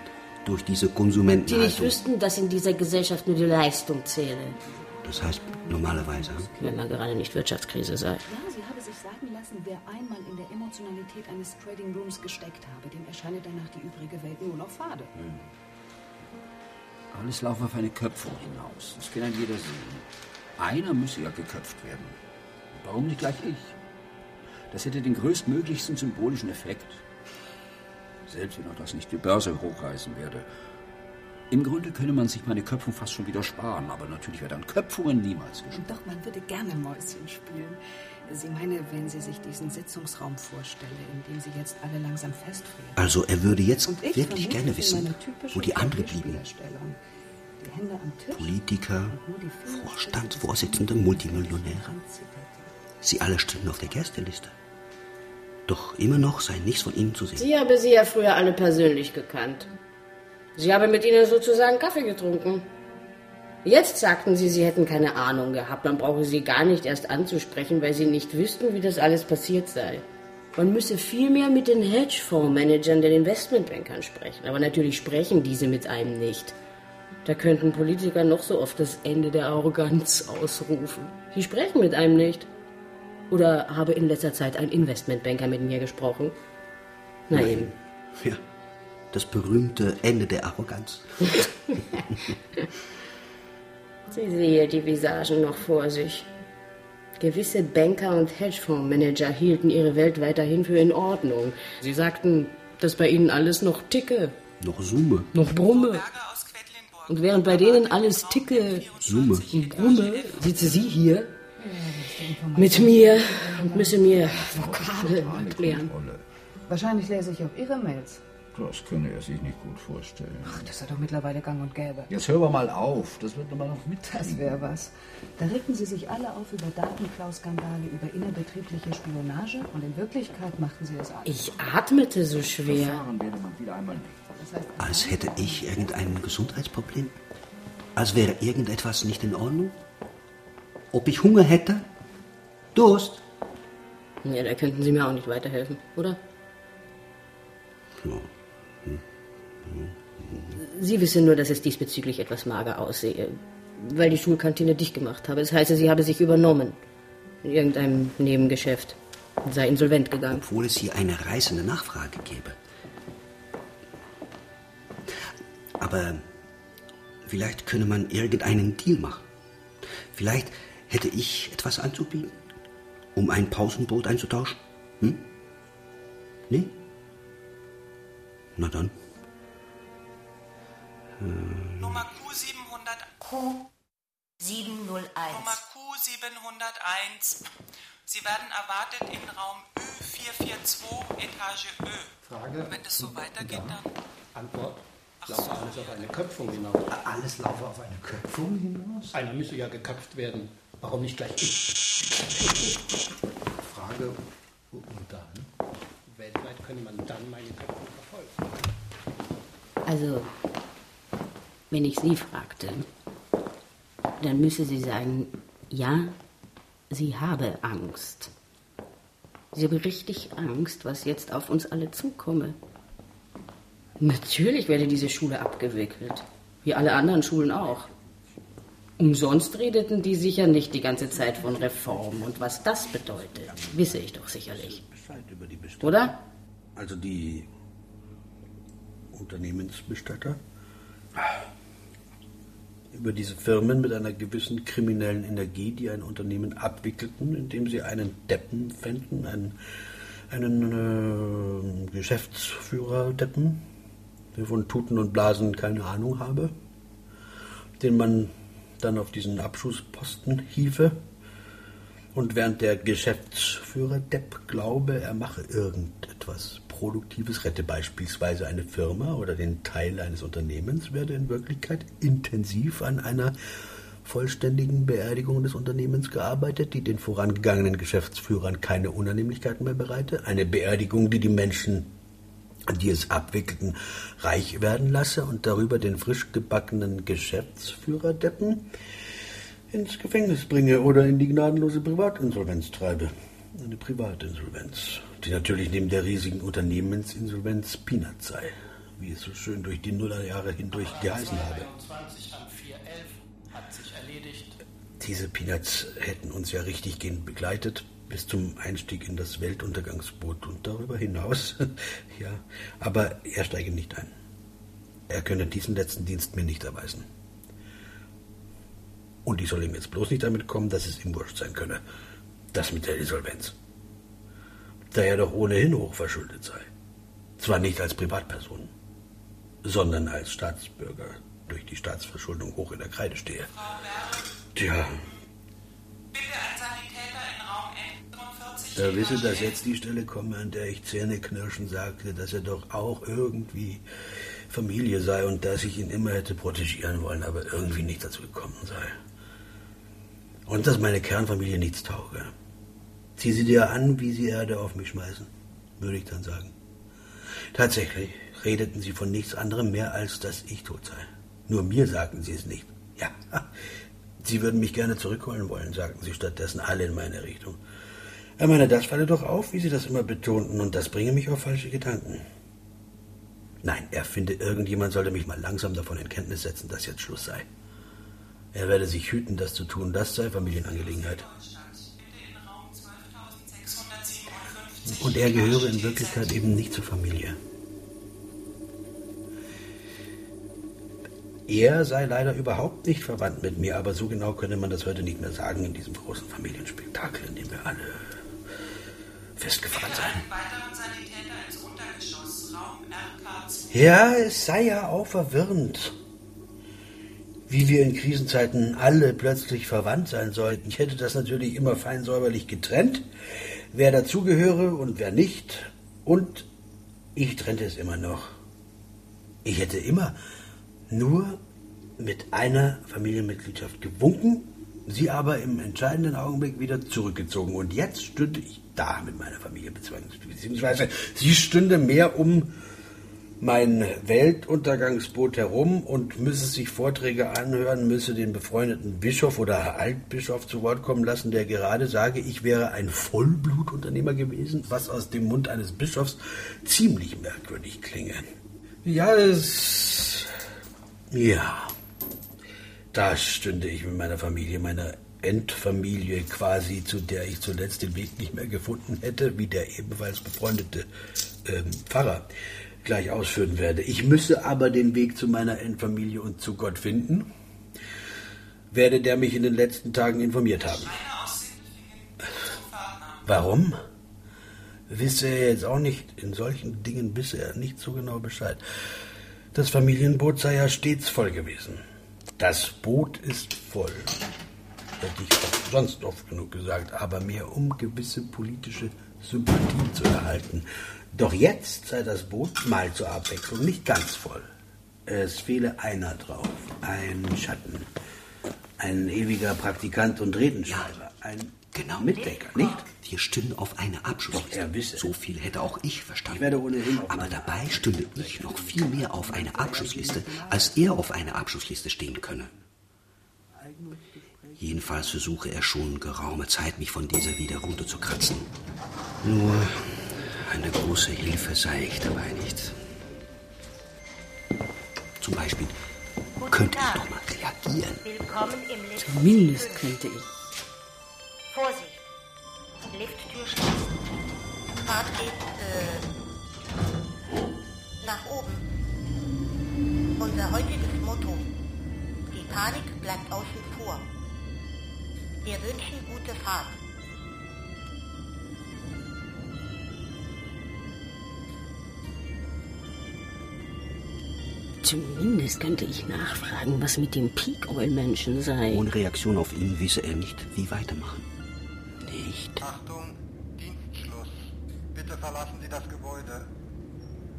durch diese Die nicht wüssten, dass in dieser Gesellschaft nur die Leistung zähle. Das heißt normalerweise. Wenn man gerade nicht Wirtschaftskrise sei. Ja, sie habe sich sagen lassen, wer einmal in der Emotionalität eines Trading Rooms gesteckt habe, dem erscheine danach die übrige Welt nur noch fade. Alles laufe auf eine Köpfung hinaus. Das kann ein jeder sehen. Einer müsse ja geköpft werden. Warum nicht gleich ich? Das hätte den größtmöglichsten symbolischen Effekt. Selbst wenn auch das nicht die Börse hochreißen werde. Im Grunde könne man sich meine Köpfung fast schon wieder sparen, aber natürlich wäre dann Köpfungen niemals geschehen. Doch, man würde gerne Mäuschen spielen. Sie meine, wenn sie sich diesen Sitzungsraum vorstelle, in dem sie jetzt alle langsam festfrieren. Also er würde jetzt wirklich gerne wissen, wo die anderen blieben. Klavierspielerstellung. Die Hände am Tisch. Politiker, Vorstandsvorsitzende, Multimillionäre. Sie alle stünden auf der Gästeliste. Doch immer noch sei nichts von ihnen zu sehen. Sie habe sie ja früher alle persönlich gekannt. Sie habe mit ihnen sozusagen Kaffee getrunken. Jetzt sagten Sie, Sie hätten keine Ahnung gehabt. Man brauche Sie gar nicht erst anzusprechen, weil Sie nicht wüssten, wie das alles passiert sei. Man müsse vielmehr mit den Hedgefondsmanagern, den Investmentbankern sprechen. Aber natürlich sprechen diese mit einem nicht. Da könnten Politiker noch so oft das Ende der Arroganz ausrufen. Sie sprechen mit einem nicht. Oder habe in letzter Zeit ein Investmentbanker mit mir gesprochen? Na eben. Ja, das berühmte Ende der Arroganz. Sie sehe die Visagen noch vor sich. Gewisse Banker und Hedgefondsmanager hielten ihre Welt weiterhin für in Ordnung. Sie sagten, dass bei ihnen alles noch ticke, Noch Summe. noch brumme. Und während bei denen alles ticke Summe. und brumme, sitze sie hier mit mir und müsse mir Vokabeln erklären. Wahrscheinlich lese ich auch Ihre Mails. Das könne er sich nicht gut vorstellen. Ach, das ist ja doch mittlerweile gang und gäbe. Jetzt hören wir mal auf. Das wird man noch mit. Das wäre was. Da regten sie sich alle auf über Datenklauskandale, über innerbetriebliche Spionage und in Wirklichkeit machten sie es alle. Ich atmete so schwer. werde man wieder einmal nicht. Das heißt, Als hätte ich irgendein Gesundheitsproblem. Als wäre irgendetwas nicht in Ordnung. Ob ich Hunger hätte? Durst? Ja, da könnten Sie mir auch nicht weiterhelfen, oder? Ja. Sie wissen nur, dass es diesbezüglich etwas mager aussehe, weil die Schulkantine dicht gemacht habe. Das heißt, sie habe sich übernommen. In irgendeinem Nebengeschäft. Und sei insolvent gegangen. Obwohl es hier eine reißende Nachfrage gäbe. Aber vielleicht könne man irgendeinen Deal machen. Vielleicht hätte ich etwas anzubieten, um ein Pausenbrot einzutauschen. Hm? Nee? Na dann. Nummer Q700. Q701. Nummer Q701. Sie werden erwartet in Raum Ö442, Etage Ö. Frage. Wenn es so weitergeht, dann. Antwort. Ach Laufe so, alles auf eine Köpfung hinaus. Alles laufe auf eine Köpfung hinaus? Einer müsse ja geköpft werden. Warum nicht gleich ich? Frage. Und dann? Weltweit könne man dann meine Köpfung verfolgen. Also, wenn ich Sie fragte, dann müsse sie sagen, ja, sie habe Angst. Sie habe richtig Angst, was jetzt auf uns alle zukomme. Natürlich werde diese Schule abgewickelt, wie alle anderen Schulen auch. Umsonst redeten die sicher nicht die ganze Zeit von Reform und was das bedeutet, wisse ich doch sicherlich. Oder? Also die Unternehmensbestatter. Über diese Firmen mit einer gewissen kriminellen Energie, die ein Unternehmen abwickelten, indem sie einen Deppen fänden, einen, einen äh, Geschäftsführer-Deppen, der von Tuten und Blasen keine Ahnung habe, den man dann auf diesen Abschussposten hiefe. Und während der Geschäftsführer Depp glaube, er mache irgendetwas Produktives, rette beispielsweise eine Firma oder den Teil eines Unternehmens, werde in Wirklichkeit intensiv an einer vollständigen Beerdigung des Unternehmens gearbeitet, die den vorangegangenen Geschäftsführern keine Unannehmlichkeiten mehr bereite. Eine Beerdigung, die die Menschen, die es abwickelten, reich werden lasse und darüber den frisch gebackenen Geschäftsführer Deppen ins Gefängnis bringe oder in die gnadenlose Privatinsolvenz treibe. Eine Privatinsolvenz, die natürlich neben der riesigen Unternehmensinsolvenz Peanut sei, wie es so schön durch die Nullerjahre hindurch geheißen habe. 21 an 411 hat sich erledigt. Diese Peanuts hätten uns ja richtiggehend begleitet bis zum Einstieg in das Weltuntergangsboot und darüber hinaus. ja, aber er steige nicht ein. Er könne diesen letzten Dienst mir nicht erweisen. Und ich soll ihm jetzt bloß nicht damit kommen, dass es ihm wurscht sein könne. Das mit der Insolvenz. Da er doch ohnehin hochverschuldet sei. Zwar nicht als Privatperson, sondern als Staatsbürger durch die Staatsverschuldung hoch in der Kreide stehe. Tja, Bitte Raum N45. Da wisse, dass jetzt die Stelle komme, an der ich zähneknirschend sagte, dass er doch auch irgendwie Familie sei und dass ich ihn immer hätte protegieren wollen, aber irgendwie nicht dazu gekommen sei. Und dass meine Kernfamilie nichts tauge. Zieh sie dir an, wie sie Erde auf mich schmeißen, würde ich dann sagen. Tatsächlich redeten sie von nichts anderem mehr, als dass ich tot sei. Nur mir sagten sie es nicht. Ja, Sie würden mich gerne zurückholen wollen, sagten sie stattdessen alle in meine Richtung. Er meine, das falle doch auf, wie Sie das immer betonten, und das bringe mich auf falsche Gedanken. Nein, er finde, irgendjemand sollte mich mal langsam davon in Kenntnis setzen, dass jetzt Schluss sei. Er werde sich hüten, das zu tun, das sei Familienangelegenheit. Und er gehöre in Wirklichkeit eben nicht zur Familie. Er sei leider überhaupt nicht verwandt mit mir, aber so genau könne man das heute nicht mehr sagen in diesem großen Familienspektakel, in dem wir alle festgefahren seien. Ja, es sei ja auch verwirrend, wie wir in Krisenzeiten alle plötzlich verwandt sein sollten. Ich hätte das natürlich immer fein säuberlich getrennt, wer dazugehöre und wer nicht. Und ich trennte es immer noch. Ich hätte immer nur mit einer Familienmitgliedschaft gewunken, sie aber im entscheidenden Augenblick wieder zurückgezogen. Und jetzt stünde ich da mit meiner Familie, beziehungsweise sie stünde mehr um mein Weltuntergangsboot herum und müsse sich Vorträge anhören, müsse den befreundeten Bischof oder Altbischof zu Wort kommen lassen, der gerade sage, ich wäre ein Vollblutunternehmer gewesen, was aus dem Mund eines Bischofs ziemlich merkwürdig klinge. Ja, es. Ja. Da stünde ich mit meiner Familie, meiner Endfamilie quasi, zu der ich zuletzt den Weg nicht mehr gefunden hätte, wie der ebenfalls befreundete ähm, Pfarrer gleich ausführen werde. Ich müsse aber den Weg zu meiner Endfamilie und zu Gott finden, werde der mich in den letzten Tagen informiert haben. Warum? Wisse er jetzt auch nicht, in solchen Dingen wisse er nicht so genau Bescheid. Das Familienboot sei ja stets voll gewesen. Das Boot ist voll. Hätte ich auch sonst oft genug gesagt, aber mehr um gewisse politische Sympathie zu erhalten. Doch jetzt sei das Boot mal zur Abwechslung nicht ganz voll. Es fehle einer drauf, ein Schatten, ein ewiger Praktikant und Redenschreiber, ein Genau. Mitdenker, nicht? Wir stünden auf eine Abschlussliste. So viel hätte auch ich verstanden. Ich werde ohnehin auf Aber dabei stünde ich noch viel mehr auf eine Abschlussliste, als er auf einer Abschlussliste stehen könne. Jedenfalls versuche er schon geraume Zeit, mich von dieser wieder runterzukratzen. Nur eine große Hilfe sei ich dabei nicht. Zum Beispiel könnte ich doch mal reagieren. Zumindest könnte ich. Vorsicht. Lifttür schließen. Fahrt geht äh, nach oben. Unser heutiges Motto. Die Panik bleibt außen vor. Wir wünschen gute Fahrt. Zumindest könnte ich nachfragen, was mit dem Peak Oil Menschen sei. Ohne Reaktion auf ihn wisse er nicht, wie weitermachen. Verlassen Sie das Gebäude.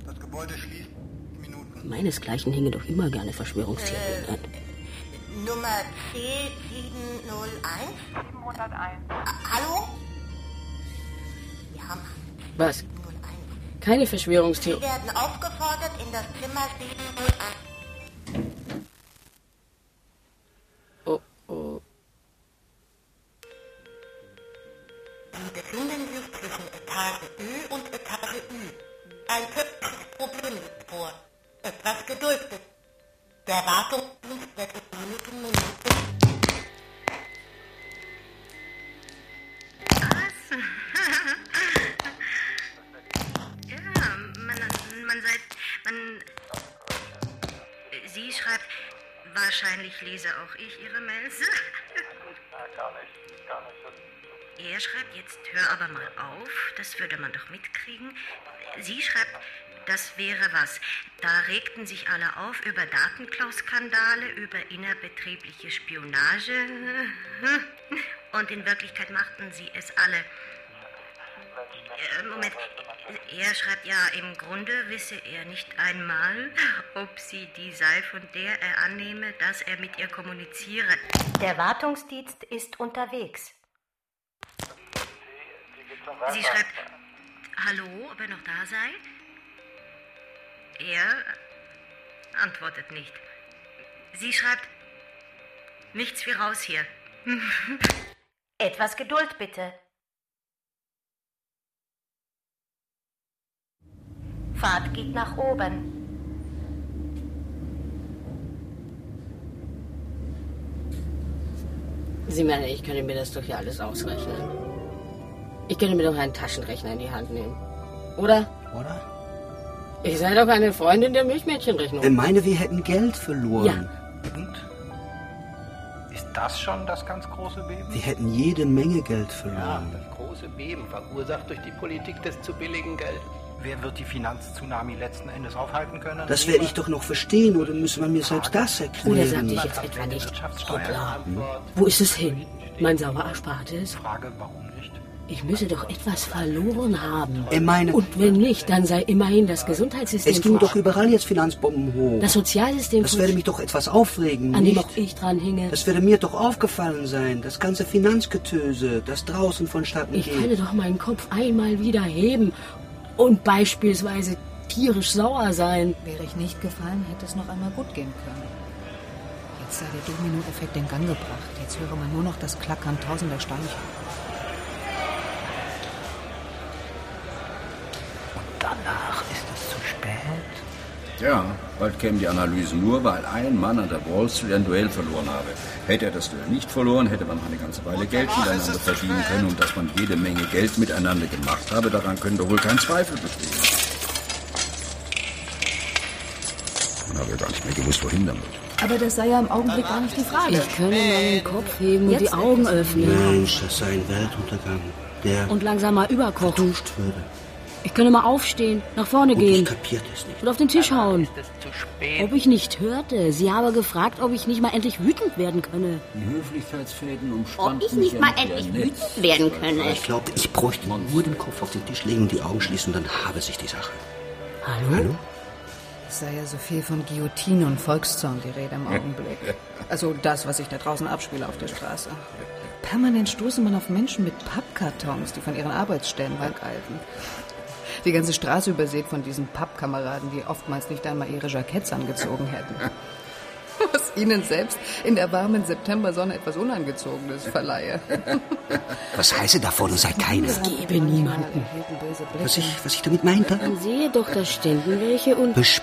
Das Gebäude schließt Minuten. Meinesgleichen hänge doch immer gerne Verschwörungstheorien an. Nummer C701. 701. Hallo? Wir haben Was? Keine Verschwörungstheorie. Sie werden aufgefordert, in das Zimmer 701. hör aber mal auf, das würde man doch mitkriegen. Sie schreibt, das wäre was. Da regten sich alle auf über Datenklauskandale, über innerbetriebliche Spionage. Und in Wirklichkeit machten sie es alle. Äh, Moment, er schreibt ja, im Grunde wisse er nicht einmal, ob sie die sei, von der er annehme, dass er mit ihr kommuniziere. Der Wartungsdienst ist unterwegs. Sie schreibt, hallo, ob er noch da sei? Er antwortet nicht. Sie schreibt, Nichts wie raus hier. Etwas Geduld bitte. Fahrt geht nach oben. Sie meinen, ich könnte mir das doch hier alles ausrechnen. Ich könnte mir doch einen Taschenrechner in die Hand nehmen. Oder? Oder? Ich sei doch eine Freundin der Milchmädchenrechnung. Ich meine, wir hätten Geld verloren. Ja. Ist das schon das ganz große Beben? Wir hätten jede Menge Geld Ja, verloren. das große Beben, verursacht durch die Politik des zu billigen Geldes. Wer wird die Finanztsunami letzten Endes aufhalten können? Das werde ich doch noch verstehen, oder müssen wir mir selbst das erklären? Oder sagte ich jetzt etwa nicht? Hoppla. Wo ist es hin? Mein sauer Erspartes? Frage, warum nicht? Ich müsse doch etwas verloren haben. Ich meine- Und wenn nicht, dann sei immerhin das Gesundheitssystem Es ging doch überall jetzt Finanzbomben hoch. Das Sozialsystem Das werde mich doch etwas aufregen, an dem nicht? auch ich dran hinge. Das werde mir doch aufgefallen sein. Das ganze Finanzgetöse, das draußen vonstatten Ich geht. könne doch meinen Kopf einmal wieder heben und beispielsweise tierisch sauer sein. Wäre ich nicht gefallen, hätte es noch einmal gut gehen können. Jetzt sei der Dominoeffekt in Gang gebracht. Jetzt höre man nur noch das Klackern tausender Steinchen. Danach ist es zu spät. Ja, bald kämen die Analysen. Nur weil ein Mann an der Wall Street ein Duell verloren habe. Hätte er das Duell nicht verloren, hätte man noch eine ganze Weile Geld miteinander verdienen können und dass man jede Menge Geld miteinander gemacht habe, daran können doch wohl kein Zweifel bestehen. Man habe ja gar nicht mehr gewusst, wohin damit. Aber das sei ja im Augenblick gar nicht die Frage. Ich könne meinen Kopf heben und die Augen öffnen. Mensch, das sei ein Weltuntergang, der Und langsam mal überkochen. würde. Ich könne mal aufstehen, nach vorne Und ich gehen kapiert es nicht. und auf den Tisch hauen. Ist es zu spät? Ob ich nicht hörte. Sie habe gefragt, ob ich nicht mal endlich wütend werden könne. Die Höflichkeitsfäden umspannten Ob ich nicht mal endlich wütend werden könne. Ich glaube, ich bräuchte nur den Kopf auf den Tisch legen und die Augen schließen, dann habe sich die Sache. Hallo? Hallo? Es sei ja so viel von Guillotine und Volkszorn die Rede im Augenblick. Also das, was ich da draußen abspiele auf der Straße. Permanent stoße man auf Menschen mit Pappkartons, die von ihren Arbeitsstellen wegalten. Die ganze Straße übersät von diesen Pappkameraden, die oftmals nicht einmal ihre Jacketts angezogen hätten. Was ihnen selbst in der warmen Septembersonne etwas Unangezogenes verleihe. Was heiße davon, sei keiner. Gebe niemanden. Was ich, was ich damit meinte? Man sehe doch, da ständen welche und... Sich,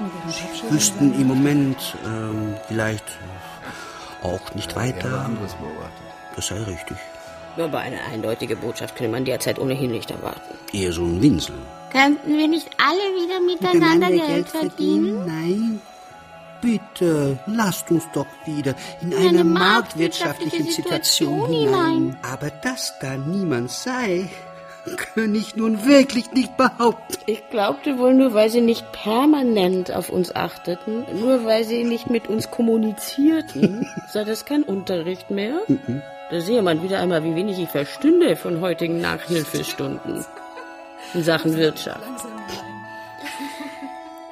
mit ihren Pappschildern. wüssten im Moment ähm, vielleicht auch nicht weiter. Das sei richtig. Aber eine eindeutige Botschaft könne man derzeit ohnehin nicht erwarten. Eher so ein Winseln. Könnten wir nicht alle wieder miteinander Geld verdienen? Nein. Bitte, lasst uns doch wieder in eine eine marktwirtschaftliche marktwirtschaftliche Situation Situation hinein. Aber dass da niemand sei, kann ich nun wirklich nicht behaupten. Ich glaubte wohl nur, weil sie nicht permanent auf uns achteten, nur weil sie nicht mit uns kommunizierten, sei das kein Unterricht mehr. Da sehe man wieder einmal, wie wenig ich verstünde von heutigen Nachhilfestunden in Sachen Wirtschaft.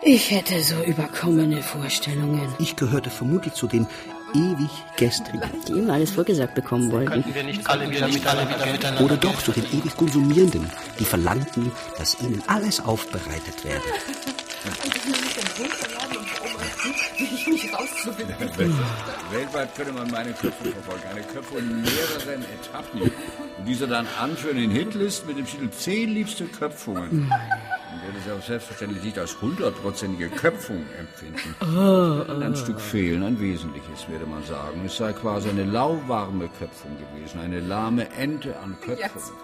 Ich hätte so überkommene Vorstellungen, Ich gehörte vermutlich zu den ewig gestrigen. die immer alles vorgesagt bekommen wollten. Könnten wir nicht alle wieder miteinander miteinander Oder doch zu den ewig Konsumierenden, die verlangten, dass ihnen alles aufbereitet werde. Weltweit könnte man meine Köpfe verfolgen. Eine Köpfe in mehreren Etappen. Und diese dann anführen in Hitlist mit dem Titel Zehn liebste Köpfungen. Und werde es auch selbstverständlich nicht als hundertprozentige Köpfung empfinden. Wenn ein Stück fehlen, ein wesentliches, würde man sagen. Es sei quasi eine lauwarme Köpfung gewesen. Eine lahme Ente an Köpfung.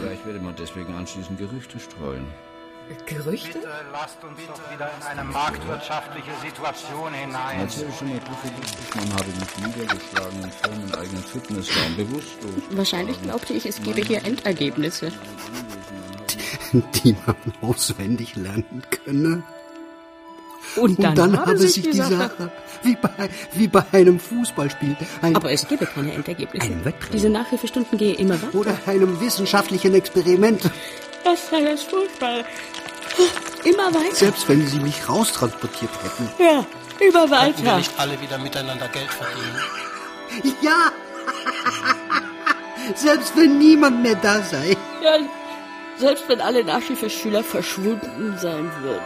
Vielleicht werde man deswegen anschließend Gerüchte streuen. Gerüchte? Bitte lasst uns doch wieder in eine marktwirtschaftliche Situation hinein. Mal prophylaktisch, man habe mich niedergeschlagen im firmeneigenen Fitnessraum, bewusstlos. Wahrscheinlich glaubte ich, es gebe hier Endergebnisse. die man auswendig lernen könne. Und Und dann, dann, habe sich die Sache- Sache, wie, bei, wie bei einem Fußballspiel, ein, Aber es gebe keine Endergebnisse. Wettrennen. Diese Nachhilfestunden gehe immer weiter. oder einem wissenschaftlichen Experiment. Das sei das furchtbar. Immer weiter. Selbst wenn sie mich raustransportiert hätten. Ja, immer Könnten wir weiter. nicht alle wieder miteinander Geld verdienen? Ja! Selbst wenn niemand mehr da sei. Ja, selbst wenn alle Nachhilfeschüler verschwunden sein würden.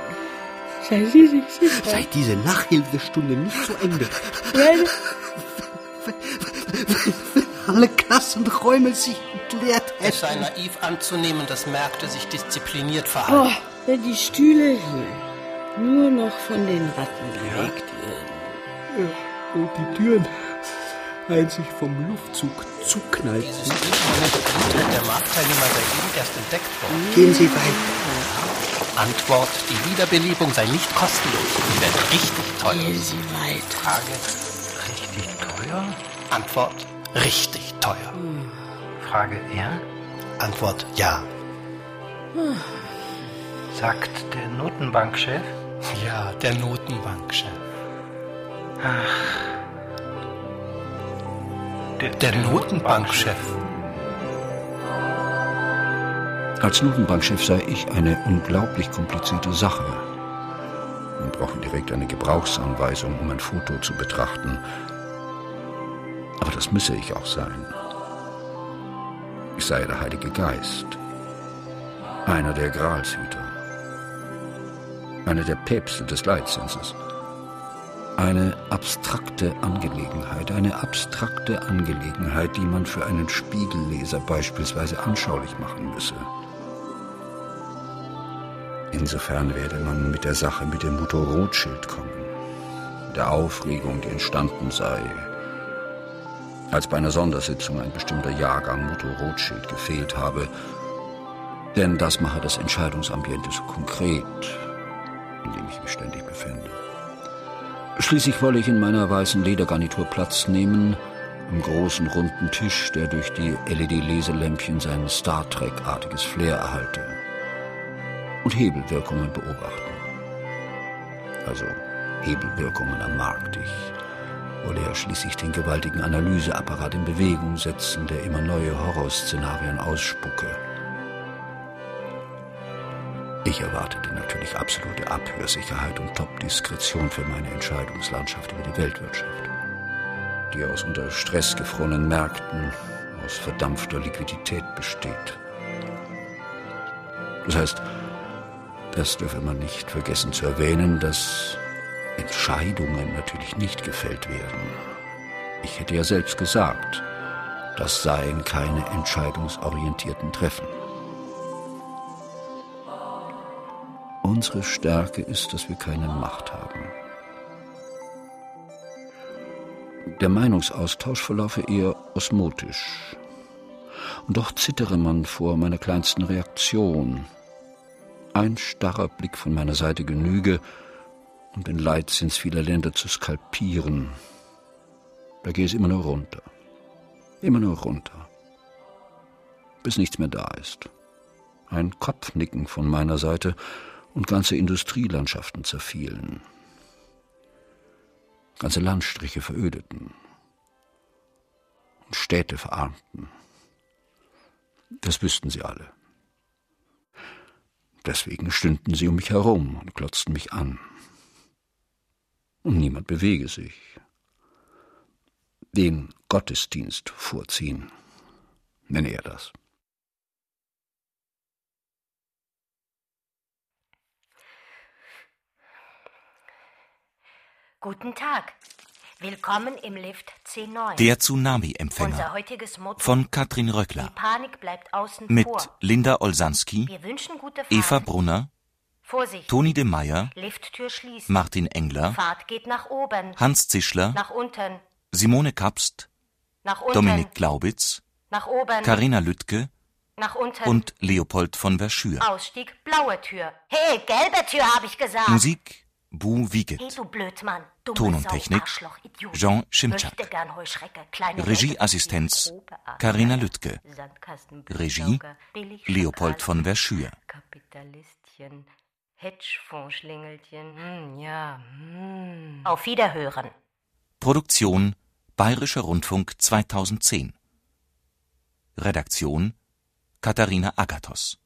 Seien Sie sich sicher. Sei diese Nachhilfestunde nicht zu Ende. Nein. Alle Klassenräume sich entleert Es sei naiv anzunehmen, dass Märkte sich diszipliniert Oh, verhalten. wenn die Stühle hier nur noch von den Ratten belegt würden. Und die Türen einzig vom Luftzug zuknallt. Dieses Tritt der Marktteilnehmer sei eben erst entdeckt worden. Gehen Sie weiter. Antwort, die Wiederbelebung sei nicht kostenlos. Sie wird richtig teuer. Gehen Sie weiter. Frage, richtig teuer? Antwort, richtig teuer. Frage er. Antwort, ja. Sagt der Notenbankchef. Ja, der Notenbankchef. Der, Der Notenbankchef. Als Notenbankchef sei ich eine unglaublich komplizierte Sache. Man brauche direkt eine Gebrauchsanweisung, um ein Foto zu betrachten. Aber das müsse ich auch sein. Ich sei der Heilige Geist. Einer der Gralshüter. Einer der Päpste des Leitzinses. Eine abstrakte Angelegenheit, eine abstrakte Angelegenheit, die man für einen Spiegelleser beispielsweise anschaulich machen müsse. Insofern werde man mit der Sache mit dem Motor Rothschild kommen, der Aufregung, die entstanden sei, als bei einer Sondersitzung ein bestimmter Jahrgang Motor Rothschild gefehlt habe, denn das mache das Entscheidungsambiente so konkret, in dem ich mich ständig befinde. Schließlich wolle ich in meiner weißen Ledergarnitur Platz nehmen, am großen runden Tisch, der durch die LED-Leselämpchen sein Star Trek-artiges Flair erhalte. Und Hebelwirkungen beobachten. Also Hebelwirkungen am Markt. Ich wolle ja schließlich den gewaltigen Analyseapparat in Bewegung setzen, der immer neue Horrorszenarien ausspucke. Ich erwartete natürlich absolute Abhörsicherheit und Top-Diskretion für meine Entscheidungslandschaft über die Weltwirtschaft, die aus unter Stress gefrorenen Märkten, aus verdampfter Liquidität besteht. Das heißt, das dürfe man nicht vergessen zu erwähnen, dass Entscheidungen natürlich nicht gefällt werden. Ich hätte ja selbst gesagt, das seien keine entscheidungsorientierten Treffen. Unsere Stärke ist, dass wir keine Macht haben. Der Meinungsaustausch verlaufe eher osmotisch. Und doch zittere man vor meiner kleinsten Reaktion. Ein starrer Blick von meiner Seite genüge, um den Leitzins vieler Länder zu skalpieren. Da gehe es immer nur runter. Immer nur runter. Bis nichts mehr da ist. Ein Kopfnicken von meiner Seite und ganze Industrielandschaften zerfielen. Ganze Landstriche verödeten und Städte verarmten. Das wüssten sie alle. Deswegen stünden sie um mich herum und glotzten mich an. Und niemand bewege sich. Den Gottesdienst vorziehen, nenne er das. Guten Tag. Willkommen im Lift C9. Der Tsunami-Empfänger von Katrin Röckler Die Panik bleibt außen mit vor. Linda Olsanski, Wir wünschen gute Fahrt. Eva Brunner, Vorsicht. Toni de Meyer, Lifttür schließen. Martin Engler, Fahrt geht nach oben. Hans Zischler, Nach unten. Simone Kapst, Nach unten. Dominik Glaubitz, Nach oben. Karina Lüttke Nach unten. und Leopold von Verschür. Ausstieg, blaue Tür. Hey, gelbe Tür, habe ich gesagt. Musik Bu Hey, Wiegett. du Blödmann. Dumme Ton und Technik. Jean Schimczak. Regieassistenz Karina Lüttke. Regie Leopold von Verschür. Hedgefondsschlingelchen, hm, ja, hm. Auf Wiederhören. Produktion Bayerischer Rundfunk 2010. Redaktion Katharina Agathos.